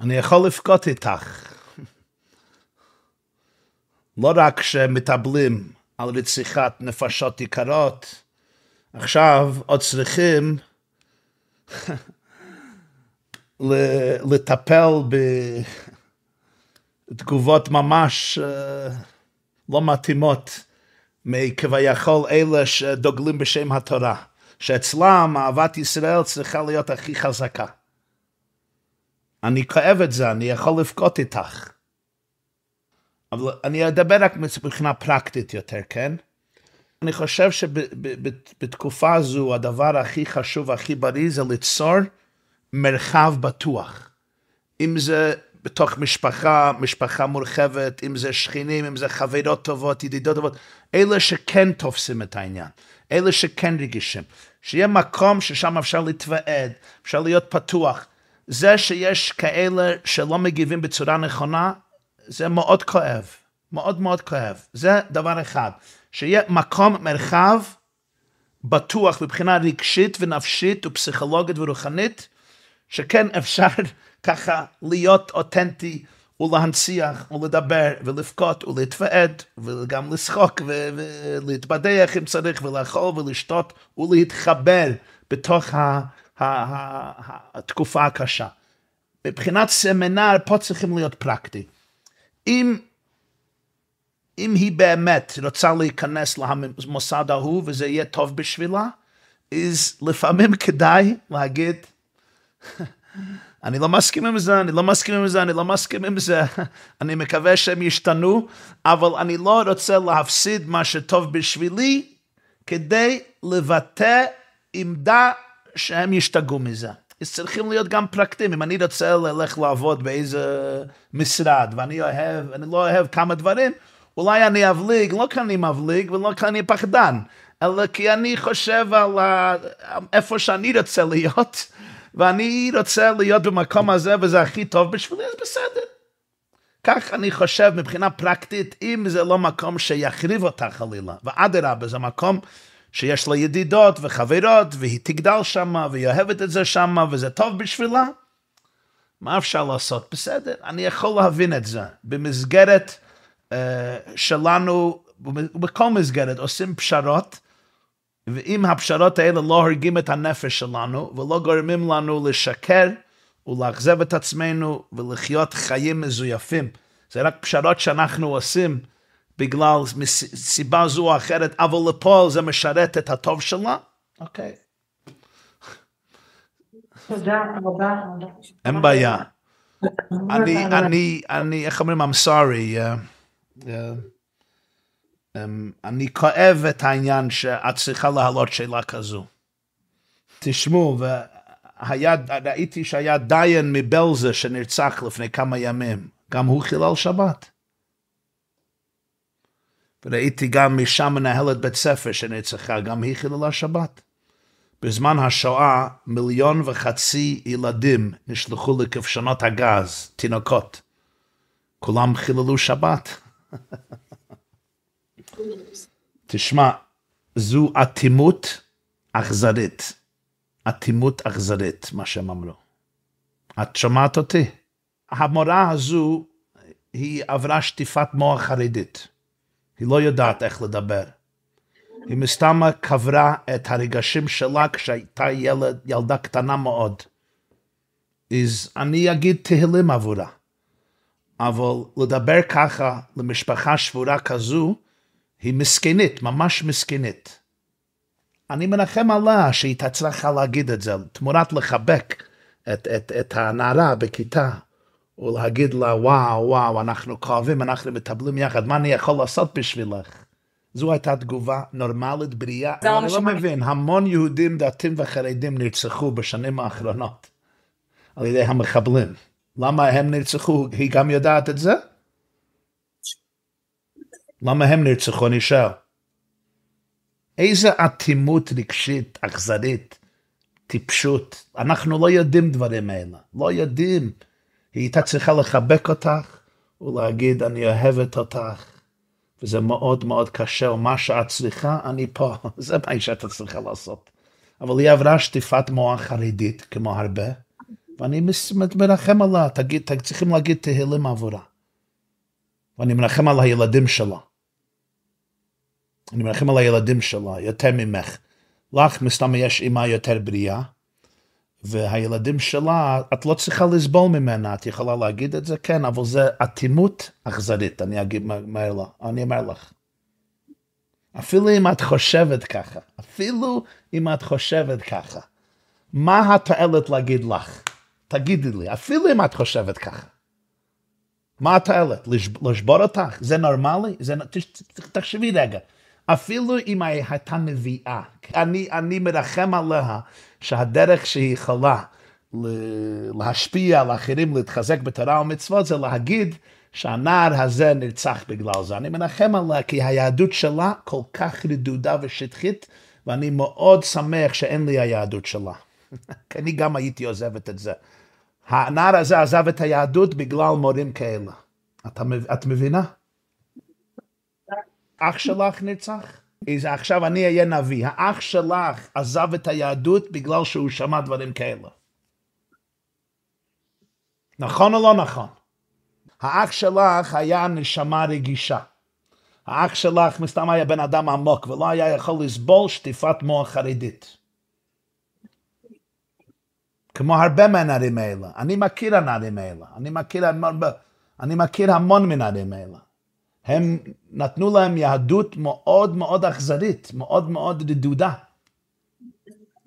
אני יכול לבכות איתך. לא רק שמטבלים על רציחת נפשות יקרות, עכשיו עוד צריכים לטפל בתגובות ממש לא מתאימות מכביכול אלה שדוגלים בשם התורה, שאצלם אהבת ישראל צריכה להיות הכי חזקה. אני כואב את זה, אני יכול לבכות איתך. אבל אני אדבר רק מבחינה פרקטית יותר, כן? אני חושב שבתקופה הזו הדבר הכי חשוב, הכי בריא, זה ליצור מרחב בטוח. אם זה בתוך משפחה, משפחה מורחבת, אם זה שכנים, אם זה חברות טובות, ידידות טובות, אלה שכן תופסים את העניין, אלה שכן רגישים. שיהיה מקום ששם אפשר להתוועד, אפשר להיות פתוח. זה שיש כאלה שלא מגיבים בצורה נכונה, זה מאוד כואב, מאוד מאוד כואב. זה דבר אחד. שיהיה מקום, מרחב, בטוח מבחינה רגשית ונפשית ופסיכולוגית ורוחנית, שכן אפשר ככה להיות אותנטי ולהנציח ולדבר ולבכות ולהתוועד וגם לשחוק ולהתבדח אם צריך ולאכול ולשתות ולהתחבר בתוך. התקופה הקשה. מבחינת סמינר, פה צריכים להיות פרקטי. אם, אם היא באמת רוצה להיכנס למוסד ההוא וזה יהיה טוב בשבילה, אז לפעמים כדאי להגיד, אני לא מסכים עם זה, אני לא מסכים עם זה, אני לא מסכים עם זה. אני מקווה שהם ישתנו, אבל אני לא רוצה להפסיד מה שטוב בשבילי, כדי לבטא עמדה שהם ישתגעו מזה. אז צריכים להיות גם פרקטיים. אם אני רוצה ללכת לעבוד באיזה משרד, ואני אוהב, אני לא אוהב כמה דברים, אולי אני אבליג, לא כי אני מבליג ולא כי אני פחדן, אלא כי אני חושב על איפה שאני רוצה להיות, ואני רוצה להיות במקום הזה וזה הכי טוב בשבילי, אז בסדר. כך אני חושב מבחינה פרקטית, אם זה לא מקום שיחריב אותה חלילה, ואדרבה, זה מקום שיש לה ידידות וחברות, והיא תגדל שם, והיא אוהבת את זה שם, וזה טוב בשבילה, מה אפשר לעשות? בסדר, אני יכול להבין את זה. במסגרת שלנו, בכל מסגרת, עושים פשרות, ואם הפשרות האלה לא הורגים את הנפש שלנו, ולא גורמים לנו לשקר ולאכזב את עצמנו ולחיות חיים מזויפים, זה רק פשרות שאנחנו עושים בגלל סיבה זו או אחרת, אבל לפועל זה משרת את הטוב שלה, אוקיי. תודה רבה. אין בעיה. אני, אני, אני, איך אומרים, I'm sorry. Uh, אני כואב את העניין שאת צריכה להעלות שאלה כזו. תשמעו, והיה, ראיתי שהיה דיין מבלזה שנרצח לפני כמה ימים, גם הוא חילל שבת. וראיתי גם משם מנהלת בית ספר שנרצחה, גם היא חיללה שבת. בזמן השואה מיליון וחצי ילדים נשלחו לכבשנות הגז, תינוקות. כולם חיללו שבת. תשמע, זו אטימות אכזרית. אטימות אכזרית, מה שהם אמרו. את שומעת אותי? המורה הזו, היא עברה שטיפת מוח חרדית. היא לא יודעת איך לדבר. היא מסתמה קברה את הרגשים שלה כשהייתה ילד, ילדה קטנה מאוד. אז אני אגיד תהילים עבורה. אבל לדבר ככה למשפחה שבורה כזו, היא מסכנית, ממש מסכנית. אני מנחם עליה שהיא תצליחה להגיד את זה, תמורת לחבק את, את, את הנערה בכיתה. ולהגיד לה, וואו, וואו, אנחנו כואבים, אנחנו מטבלים יחד, מה אני יכול לעשות בשבילך? זו הייתה תגובה נורמלית, בריאה. אני לא מבין, המון יהודים דתיים וחרדים נרצחו בשנים האחרונות על ידי המחבלים. למה הם נרצחו? היא גם יודעת את זה? למה הם נרצחו? אני שואל. איזה אטימות רגשית, אכזרית, טיפשות. אנחנו לא יודעים דברים האלה. לא יודעים. היא הייתה צריכה לחבק אותך ולהגיד, אני אוהבת אותך, וזה מאוד מאוד קשה, ומה שאת צריכה, אני פה. זה מה שאת צריכה לעשות. אבל היא עברה שטיפת מוח חרדית, כמו הרבה, ואני מרחם עליה, תגיד, צריכים להגיד תהילים עבורה. ואני מרחם על הילדים שלה. אני מרחם על הילדים שלה, יותר ממך. לך מסתם יש אימה יותר בריאה, והילדים שלה, את לא צריכה לסבול ממנה, את יכולה להגיד את זה, כן, אבל זה אטימות אכזרית, אני אגיד, אומר לה, אני אומר לך. אפילו אם את חושבת ככה, אפילו אם את חושבת ככה, מה התועלת להגיד לך? תגידי לי, אפילו אם את חושבת ככה. מה התועלת? לשבור אותך? זה נורמלי? זה... תחשבי רגע. אפילו אם היא הייתה נביאה, אני, אני מרחם עליה שהדרך שהיא יכולה להשפיע על אחרים, להתחזק בתורה ומצוות, זה להגיד שהנער הזה נרצח בגלל זה. אני מנחם עליה כי היהדות שלה כל כך רדודה ושטחית, ואני מאוד שמח שאין לי היהדות שלה. כי אני גם הייתי עוזבת את זה. הנער הזה עזב את היהדות בגלל מורים כאלה. את, מבינה? אח שלך נרצח? עכשיו אני אהיה נביא. האח שלך עזב את היהדות בגלל שהוא שמע דברים כאלה. נכון או לא נכון? האח שלך היה נשמה רגישה. האח שלך מסתם היה בן אדם עמוק ולא היה יכול לסבול שטיפת מוח חרדית. כמו הרבה מהנערים האלה. אני מכיר הנערים האלה. אני מכיר, אני מכיר המון מנערים האלה. הם נתנו להם יהדות מאוד מאוד אכזרית, מאוד מאוד רדודה.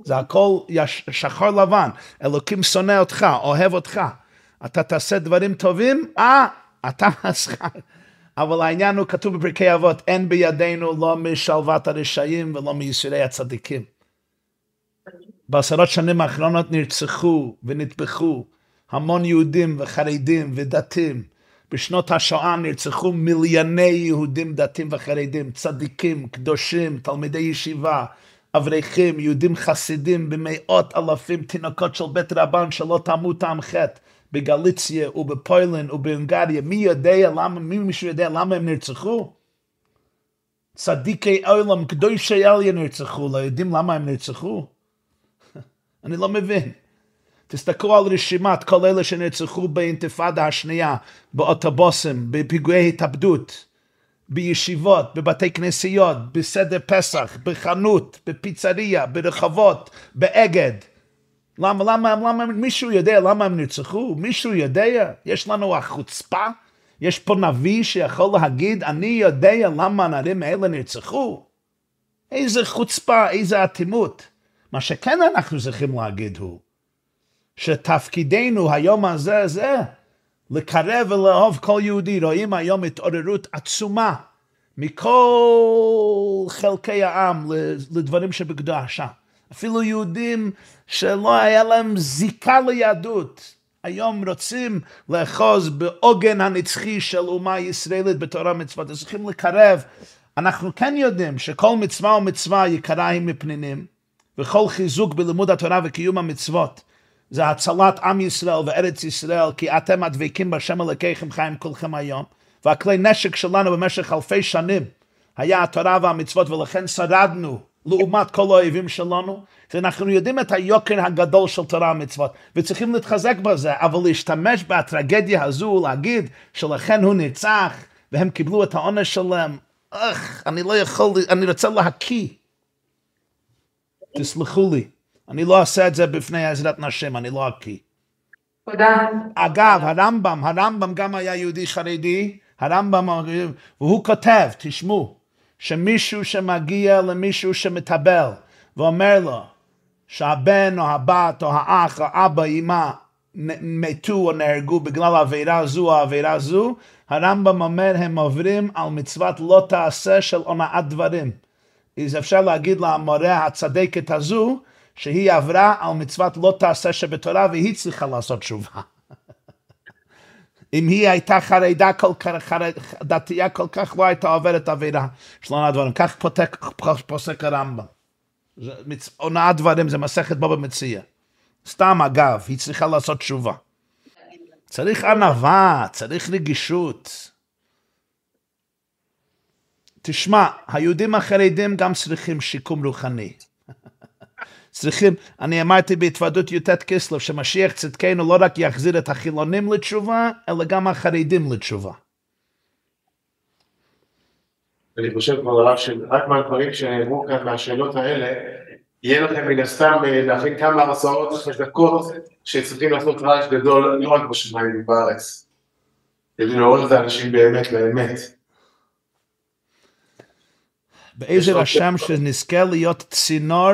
זה הכל יש, שחור לבן. אלוקים שונא אותך, אוהב אותך. אתה תעשה דברים טובים, אה, אתה השכר. אבל העניין הוא כתוב בפרקי אבות, אין בידינו לא משלוות הרשעים ולא מייסורי הצדיקים. בעשרות שנים האחרונות נרצחו ונטבחו המון יהודים וחרדים ודתיים. בשנות השואה נרצחו מיליוני יהודים דתיים וחרדים, צדיקים, קדושים, תלמידי ישיבה, אברכים, יהודים חסידים במאות אלפים, תינוקות של בית רבן שלא תמו טעם חטא. בגליציה ובפוילן ובהונגריה, מי יודע למה, מי מישהו יודע למה הם נרצחו? צדיקי עולם, קדושי אליה נרצחו, לא יודעים למה הם נרצחו? אני לא מבין. תסתכלו על רשימת כל אלה שנרצחו באינתיפאדה השנייה, באוטובוסים, בפיגועי התאבדות, בישיבות, בבתי כנסיות, בסדר פסח, בחנות, בפיצריה, ברחובות, באגד. למה, למה, למה, מישהו יודע למה הם נרצחו? מישהו יודע? יש לנו החוצפה? יש פה נביא שיכול להגיד, אני יודע למה הנערים האלה נרצחו? איזה חוצפה, איזה אטימות. מה שכן אנחנו צריכים להגיד הוא, שתפקידנו היום הזה זה לקרב ולאהוב כל יהודי. רואים היום התעוררות עצומה מכל חלקי העם לדברים שבקדושה. אפילו יהודים שלא היה להם זיקה ליהדות, היום רוצים לאחוז בעוגן הנצחי של אומה ישראלית בתורה מצוות, אז צריכים לקרב. אנחנו כן יודעים שכל מצווה ומצווה יקרה היא מפנינים, וכל חיזוק בלימוד התורה וקיום המצוות. זה הצלת עם ישראל וארץ ישראל, כי אתם הדבקים בשם אלוקיכם חיים כולכם היום, והכלי נשק שלנו במשך אלפי שנים היה התורה והמצוות, ולכן שרדנו לעומת כל האויבים שלנו, ואנחנו יודעים את היוקר הגדול של תורה ומצוות, וצריכים להתחזק בזה, אבל להשתמש בטרגדיה הזו ולהגיד שלכן הוא ניצח, והם קיבלו את העונש שלהם, איך, אני לא יכול, אני רוצה להקיא. תסלחו לי, אני לא אעשה את זה בפני עזרת נשים, אני לא אקיא. תודה. אגב, הרמב"ם, הרמב"ם גם היה יהודי חרדי, הרמב"ם, והוא כותב, תשמעו, שמישהו שמגיע למישהו שמטבל ואומר לו שהבן או הבת או האח או אבא, אמא מתו או נהרגו בגלל העבירה זו או העבירה זו, הרמב"ם אומר הם עוברים על מצוות לא תעשה של הונאת דברים. אז אפשר להגיד למורה הצדקת הזו שהיא עברה על מצוות לא תעשה שבתורה והיא צריכה לעשות תשובה. אם היא הייתה חרדה כל כך, חרד, דתייה כל כך, לא הייתה עוברת עבירה של הונאת דברים. כך פותק, פוסק הרמב"ם. הונאת דברים זה מסכת בו במציע. סתם אגב, היא צריכה לעשות תשובה. צריך ענווה, צריך רגישות. תשמע, היהודים החרדים גם צריכים שיקום רוחני. צריכים, אני אמרתי בהתוועדות י"ט כסלו, שמשיח צדקנו לא רק יחזיר את החילונים לתשובה, אלא גם החרדים לתשובה. אני חושב כבר הרב שרק מהדברים שנאמרו כאן מהשאלות האלה, יהיה לכם מן הסתם להכין כמה הרצאות חזקות שצריכים לעשות רעש גדול לא רק בשמיים בארץ. כדי לעורר את האנשים באמת לאמת. בעזר השם שנזכה להיות צינור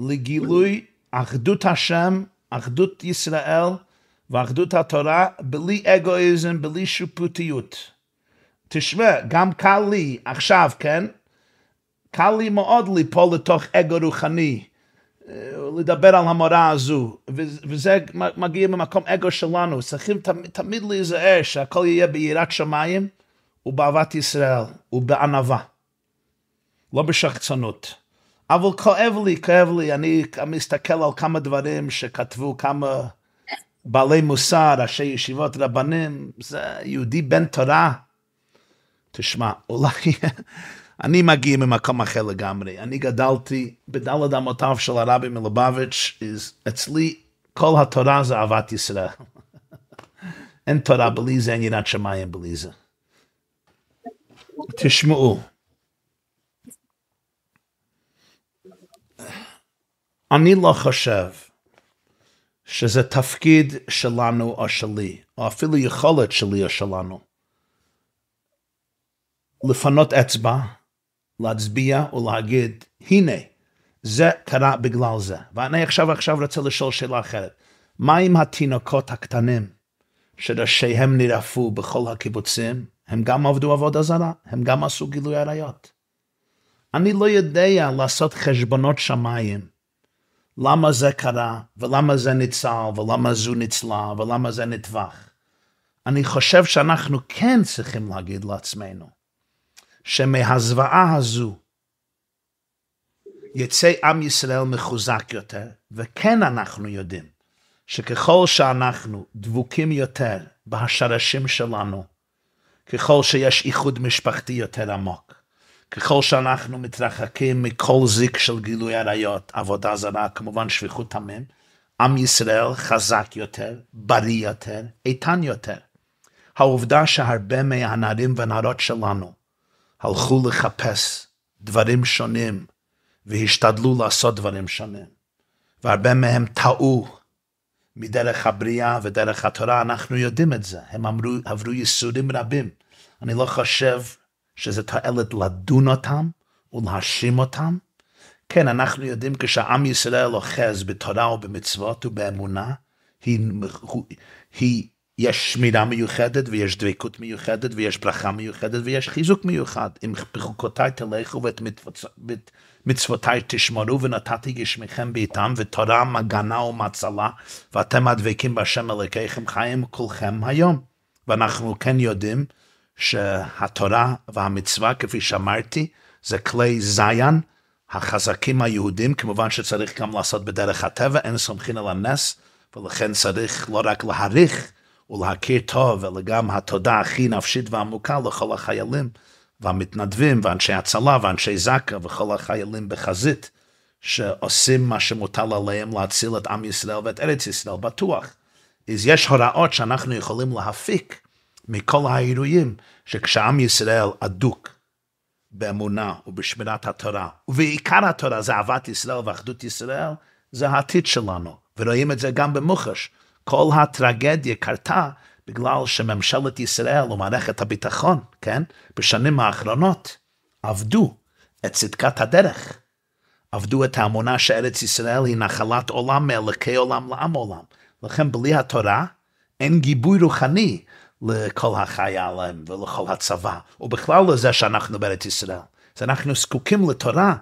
לגילוי אחדות השם, אחדות ישראל ואחדות התורה, בלי אגואיזם, בלי שיפוטיות. תשמע, גם קל לי עכשיו, כן? קל לי מאוד ליפול לתוך אגו רוחני, לדבר על המורה הזו, וזה מגיע ממקום אגו שלנו. צריכים תמיד, תמיד להיזהר שהכל יהיה ביראת שמיים ובאהבת ישראל ובענווה, לא בשחצנות. אבל כואב לי, כואב לי, אני מסתכל על כמה דברים שכתבו כמה בעלי מוסר, ראשי ישיבות רבנים, זה יהודי בן תורה. תשמע, אולי אני מגיע ממקום אחר לגמרי. אני גדלתי בדלת אמותיו של הרבי מלובביץ', אצלי כל התורה זה אהבת ישראל. אין תורה בלי זה, אין יראת שמיים בלי זה. תשמעו, אני לא חושב שזה תפקיד שלנו או שלי, או אפילו יכולת שלי או שלנו, לפנות אצבע, להצביע ולהגיד, הנה, זה קרה בגלל זה. ואני עכשיו עכשיו רוצה לשאול שאלה אחרת. מה עם התינוקות הקטנים שראשיהם נרפו בכל הקיבוצים? הם גם עבדו עבודה זרה, הם גם עשו גילוי עריות. אני לא יודע לעשות חשבונות שמיים. למה זה קרה, ולמה זה ניצל, ולמה זו ניצלה, ולמה זה נטבח. אני חושב שאנחנו כן צריכים להגיד לעצמנו, שמהזוועה הזו יצא עם ישראל מחוזק יותר, וכן אנחנו יודעים שככל שאנחנו דבוקים יותר בהשרשים שלנו, ככל שיש איחוד משפחתי יותר עמוק, ככל שאנחנו מתרחקים מכל זיק של גילוי עריות, עבודה זרה, כמובן שפיכות עמים, עם ישראל חזק יותר, בריא יותר, איתן יותר. העובדה שהרבה מהנערים והנערות שלנו הלכו לחפש דברים שונים והשתדלו לעשות דברים שונים, והרבה מהם טעו מדרך הבריאה ודרך התורה, אנחנו יודעים את זה, הם אמרו, עברו ייסורים רבים. אני לא חושב שזה תועלת לדון אותם ולהאשים אותם. כן, אנחנו יודעים כשעם ישראל אוחז בתורה ובמצוות ובאמונה, היא, היא, יש שמירה מיוחדת ויש דבקות מיוחדת ויש ברכה מיוחדת ויש חיזוק מיוחד. אם בחוקותיי תלכו ואת מצוותיי תשמרו ונתתי גשמיכם בעיתם ותורה מגנה ומצלה ואתם הדבקים בהשם אלוקיכם חיים כולכם היום. ואנחנו כן יודעים שהתורה והמצווה, כפי שאמרתי, זה כלי זין, החזקים היהודים, כמובן שצריך גם לעשות בדרך הטבע, אין סומכין על הנס, ולכן צריך לא רק להעריך ולהכיר טוב, אלא גם התודה הכי נפשית ועמוקה לכל החיילים והמתנדבים ואנשי הצלה ואנשי זק"א וכל החיילים בחזית, שעושים מה שמוטל עליהם להציל את עם ישראל ואת ארץ ישראל, בטוח. אז יש הוראות שאנחנו יכולים להפיק מכל האירועים שכשעם ישראל אדוק באמונה ובשמירת התורה, ובעיקר התורה זה אהבת ישראל ואחדות ישראל, זה העתיד שלנו, ורואים את זה גם במוחש. כל הטרגדיה קרתה בגלל שממשלת ישראל ומערכת הביטחון, כן, בשנים האחרונות עבדו את צדקת הדרך. עבדו את האמונה שארץ ישראל היא נחלת עולם מאלוקי עולם לעם עולם. לכן בלי התורה אין גיבוי רוחני לכל החיילים ולכל הצבא, ובכלל לזה שאנחנו בארץ ישראל. אז אנחנו זקוקים לתורה,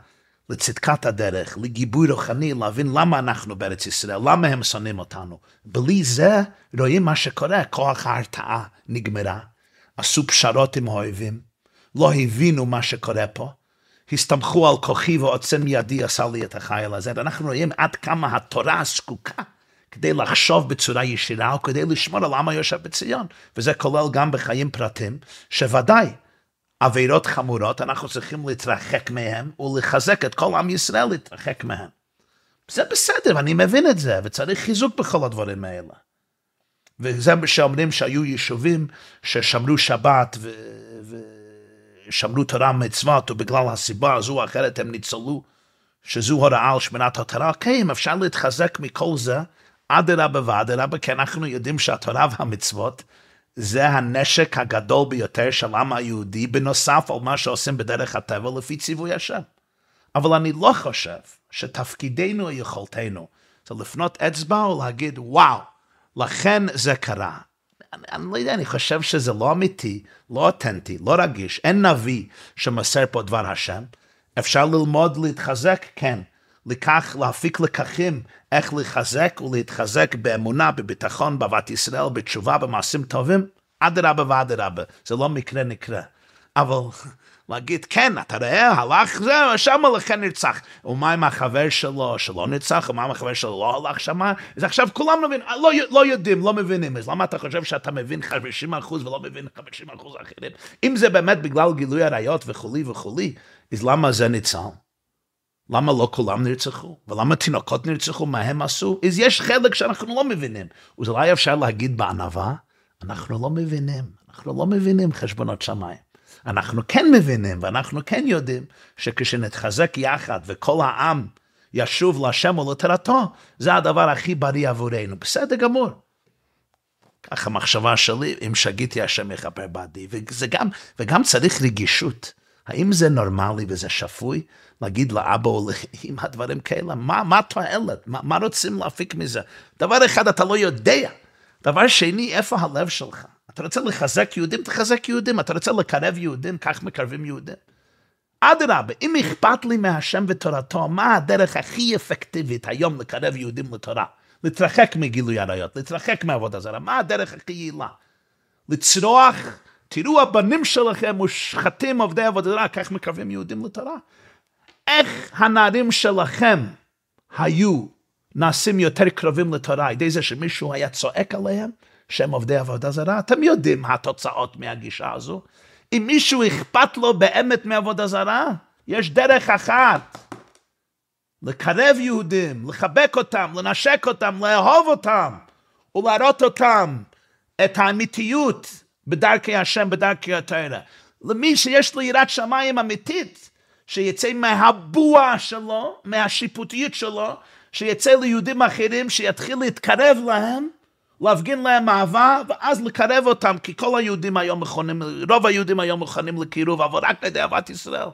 לצדקת הדרך, לגיבוי רוחני, להבין למה אנחנו בארץ ישראל, למה הם שונאים אותנו. בלי זה רואים מה שקורה, כוח ההרתעה נגמרה, עשו פשרות עם האויבים, לא הבינו מה שקורה פה, הסתמכו על כוחי ועוצם ידי עשה לי את החייל הזה, ואנחנו רואים עד כמה התורה זקוקה כדי לחשוב בצורה ישירה, או כדי לשמור על עם היושב בציון. וזה כולל גם בחיים פרטיים, שוודאי עבירות חמורות, אנחנו צריכים להתרחק מהם, ולחזק את כל עם ישראל להתרחק מהם. זה בסדר, אני מבין את זה, וצריך חיזוק בכל הדברים האלה. וזה שאומרים שהיו יישובים ששמרו שבת ו... ושמרו תורה מצוות, ובגלל הסיבה הזו או אחרת הם ניצלו, שזו הוראה על שמירת התורה. כן, אפשר להתחזק מכל זה, אדרבה ואדרבה, כי אנחנו יודעים שהתורה והמצוות זה הנשק הגדול ביותר של העם היהודי, בנוסף על מה שעושים בדרך הטבע לפי ציווי השם. אבל אני לא חושב שתפקידנו או יכולתנו זה לפנות אצבע ולהגיד, וואו, לכן זה קרה. אני, אני לא יודע, אני חושב שזה לא אמיתי, לא אותנטי, לא רגיש, אין נביא שמסר פה דבר השם. אפשר ללמוד להתחזק, כן. לכך, להפיק לקחים איך לחזק ולהתחזק באמונה, בביטחון, באהבת ישראל, בתשובה, במעשים טובים, אדרבה ואדרבה, זה לא מקרה נקרה. אבל להגיד, כן, אתה רואה, הלך זה, שם לכן נרצח. ומה עם החבר שלו שלא נרצח, ומה עם החבר שלו לא הלך שם? אז עכשיו כולם מבינים, לא, לא יודעים, לא מבינים. אז למה אתה חושב שאתה מבין 50% ולא מבין 50% אחרים? אם זה באמת בגלל גילוי עריות וכולי וכולי, אז למה זה ניצל? למה לא כולם נרצחו? ולמה תינוקות נרצחו? מה הם עשו? אז יש חלק שאנחנו לא מבינים. אז אולי אפשר להגיד בענווה, אנחנו לא מבינים, אנחנו לא מבינים חשבונות שמיים. אנחנו כן מבינים ואנחנו כן יודעים שכשנתחזק יחד וכל העם ישוב להשם ולתורתו, זה הדבר הכי בריא עבורנו. בסדר גמור. ככה המחשבה שלי, אם שגיתי השם יכפר בעדי. וזה גם, וגם צריך רגישות. האם זה נורמלי וזה שפוי להגיד לאבא או לאמא דברים כאלה? מה, מה התועלת? מה, מה רוצים להפיק מזה? דבר אחד, אתה לא יודע. דבר שני, איפה הלב שלך? אתה רוצה לחזק יהודים? תחזק יהודים. אתה רוצה לקרב יהודים? כך מקרבים יהודים. אדרבה, אם אכפת לי מהשם ותורתו, מה הדרך הכי אפקטיבית היום לקרב יהודים לתורה? להתרחק מגילוי עריות, להתרחק מעבודה זרה, מה הדרך הכי יעילה? לצרוח, תראו הבנים שלכם מושחתים עובדי עבודה זרה, כך מקרבים יהודים לתורה. איך הנערים שלכם היו נעשים יותר קרובים לתורה, על ידי זה שמישהו היה צועק עליהם שהם עובדי עבודה זרה? אתם יודעים התוצאות מהגישה הזו. אם מישהו אכפת לו באמת מעבודה זרה, יש דרך אחת. לקרב יהודים, לחבק אותם, לנשק אותם, לאהוב אותם, ולהראות אותם את האמיתיות בדרכי השם, בדרכי התרא. למי שיש לו יראת שמיים אמיתית, שיצא מהבוע שלו, מהשיפוטיות שלו, שיצא ליהודים אחרים, שיתחיל להתקרב להם, להפגין להם אהבה, ואז לקרב אותם, כי כל היהודים היום מכונים, רוב היהודים היום מכונים לקירוב, אבל רק על ידי אהבת ישראל.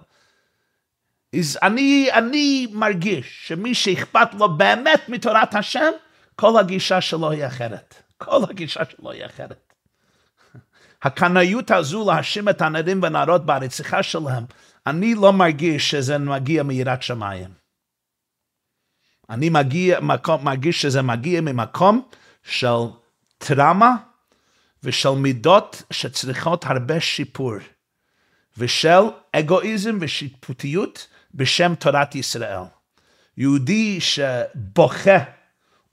אז אני, אני מרגיש שמי שאכפת לו באמת מתורת השם, כל הגישה שלו היא אחרת. כל הגישה שלו היא אחרת. הקנאיות הזו להאשים את הנערים והנערות ברציחה שלהם, אני לא מרגיש שזה מגיע מיראת שמיים. אני מגיע, מקום, מרגיש שזה מגיע ממקום של טראומה ושל מידות שצריכות הרבה שיפור, ושל אגואיזם ושיפוטיות בשם תורת ישראל. יהודי שבוכה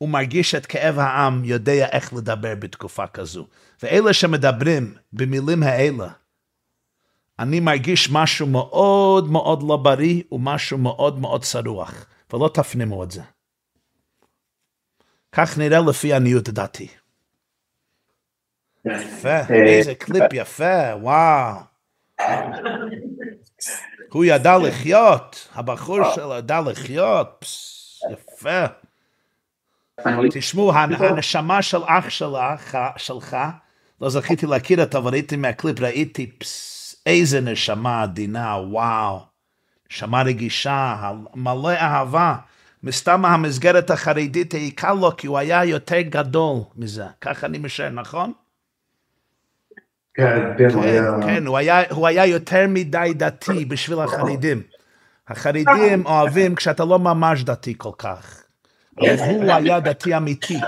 ומרגיש את כאב העם יודע איך לדבר בתקופה כזו. ואלה שמדברים במילים האלה, אני מרגיש משהו מאוד מאוד לא בריא ומשהו מאוד מאוד צרוח, ולא תפנימו את זה. כך נראה לפי עניות דעתי. יפה, אה, איזה קליפ יפה, וואו. הוא ידע לחיות, הבחור שלו ידע לחיות, יפה. תשמעו, הנשמה של אח שלך, לא זכיתי להכיר אותה, אבל ראיתי מהקליפ, ראיתי, איזה נשמה עדינה, וואו. נשמה רגישה, מלא אהבה. מסתם המסגרת החרדית קל לו, כי הוא היה יותר גדול מזה. ככה אני משער, נכון? כן, כן, כן, כן הוא, היה, הוא היה יותר מדי דתי בשביל החרדים. החרדים אוהבים כשאתה לא ממש דתי כל כך. אבל הוא היה דתי אמיתי.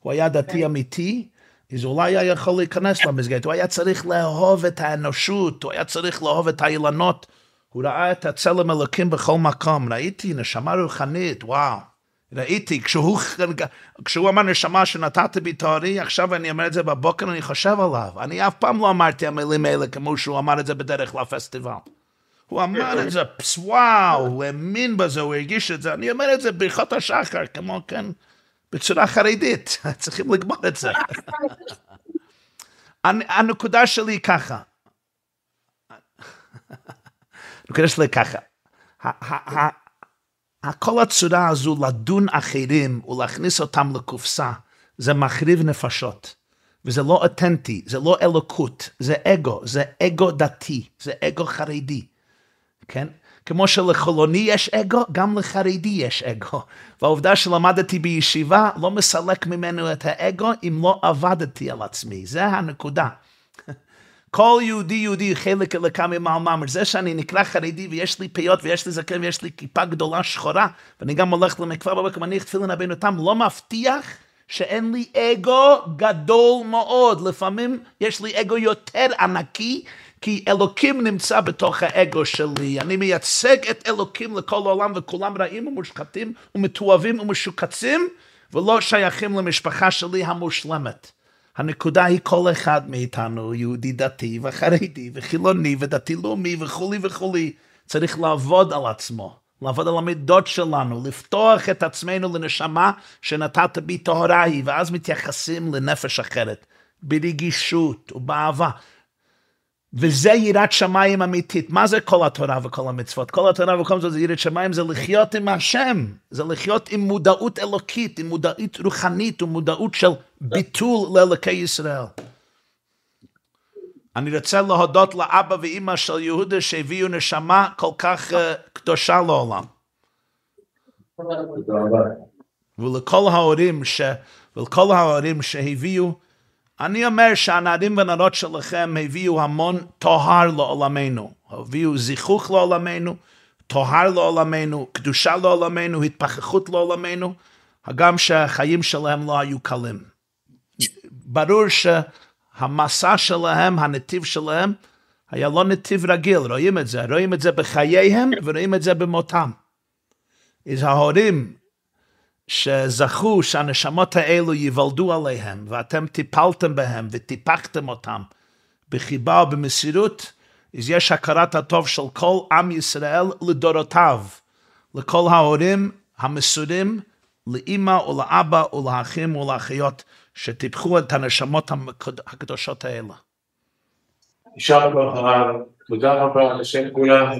הוא היה דתי אמיתי, אז אולי היה יכול להיכנס למסגרת. הוא היה צריך לאהוב את האנושות, הוא היה צריך לאהוב את האילנות. הוא ראה את הצלם אלוקים בכל מקום. ראיתי נשמה רוחנית, וואו. ראיתי, כשהוא, כשהוא אמר נשמה שנתת בי תוארי, עכשיו אני אומר את זה בבוקר, אני חושב עליו. אני אף פעם לא אמרתי המילים האלה כמו שהוא אמר את זה בדרך לפסטיבל. הוא אמר את זה, וואו, הוא האמין בזה, הוא הרגיש את זה. אני אומר את זה ברכות השחר, כמו כן, בצורה חרדית. צריכים לגמור את זה. הנקודה שלי ככה. הנקודה שלי ככה. כל הצורה הזו לדון אחרים ולהכניס אותם לקופסה, זה מחריב נפשות. וזה לא אותנטי, זה לא אלוקות, זה אגו, זה אגו דתי, זה אגו חרדי, כן? כמו שלחילוני יש אגו, גם לחרדי יש אגו. והעובדה שלמדתי בישיבה לא מסלק ממנו את האגו אם לא עבדתי על עצמי, זה הנקודה. כל יהודי יהודי חלק אלוקה ממעלמם, זה שאני נקרא חרדי ויש לי פיות ויש לי זקן ויש לי כיפה גדולה שחורה ואני גם הולך למקווה בבוקר מניח תפילין רבינו תם, לא מבטיח שאין לי אגו גדול מאוד, לפעמים יש לי אגו יותר ענקי כי אלוקים נמצא בתוך האגו שלי, אני מייצג את אלוקים לכל העולם וכולם רעים ומושחתים ומתועבים ומשוקצים ולא שייכים למשפחה שלי המושלמת. הנקודה היא כל אחד מאיתנו, יהודי דתי וחרדי וחילוני ודתי לאומי וכולי וכולי, צריך לעבוד על עצמו, לעבוד על המידות שלנו, לפתוח את עצמנו לנשמה שנתת בי טהרה היא, ואז מתייחסים לנפש אחרת, ברגישות ובאהבה. וזה יראת שמיים אמיתית. מה זה כל התורה וכל המצוות? כל התורה וכל המצוות זה יראת שמיים, זה לחיות עם השם. זה לחיות עם מודעות אלוקית, עם מודעות רוחנית ומודעות של ביטול לאלוקי ישראל. אני רוצה להודות לאבא ואימא של יהודה שהביאו נשמה כל כך אה, קדושה לעולם. ולכל ההורים ש... ולכל ההורים שהביאו, אני אומר שהנערים והנערות שלכם הביאו המון טוהר לעולמנו, הביאו זיכוך לעולמנו, טוהר לעולמנו, קדושה לעולמנו, התפכחות לעולמנו, הגם שהחיים שלהם לא היו קלים. ברור שהמסע שלהם, הנתיב שלהם, היה לא נתיב רגיל, רואים את זה, רואים את זה בחייהם ורואים את זה במותם. אז ההורים שזכו שהנשמות האלו ייוולדו עליהם, ואתם טיפלתם בהם וטיפחתם אותם בחיבה ובמסירות, אז יש הכרת הטוב של כל עם ישראל לדורותיו, לכל ההורים המסורים, לאימא ולאבא ולאחים ולאחיות, שטיפחו את הנשמות הקדושות האלה. יישר כוח הרב, תודה רבה לשם כולם.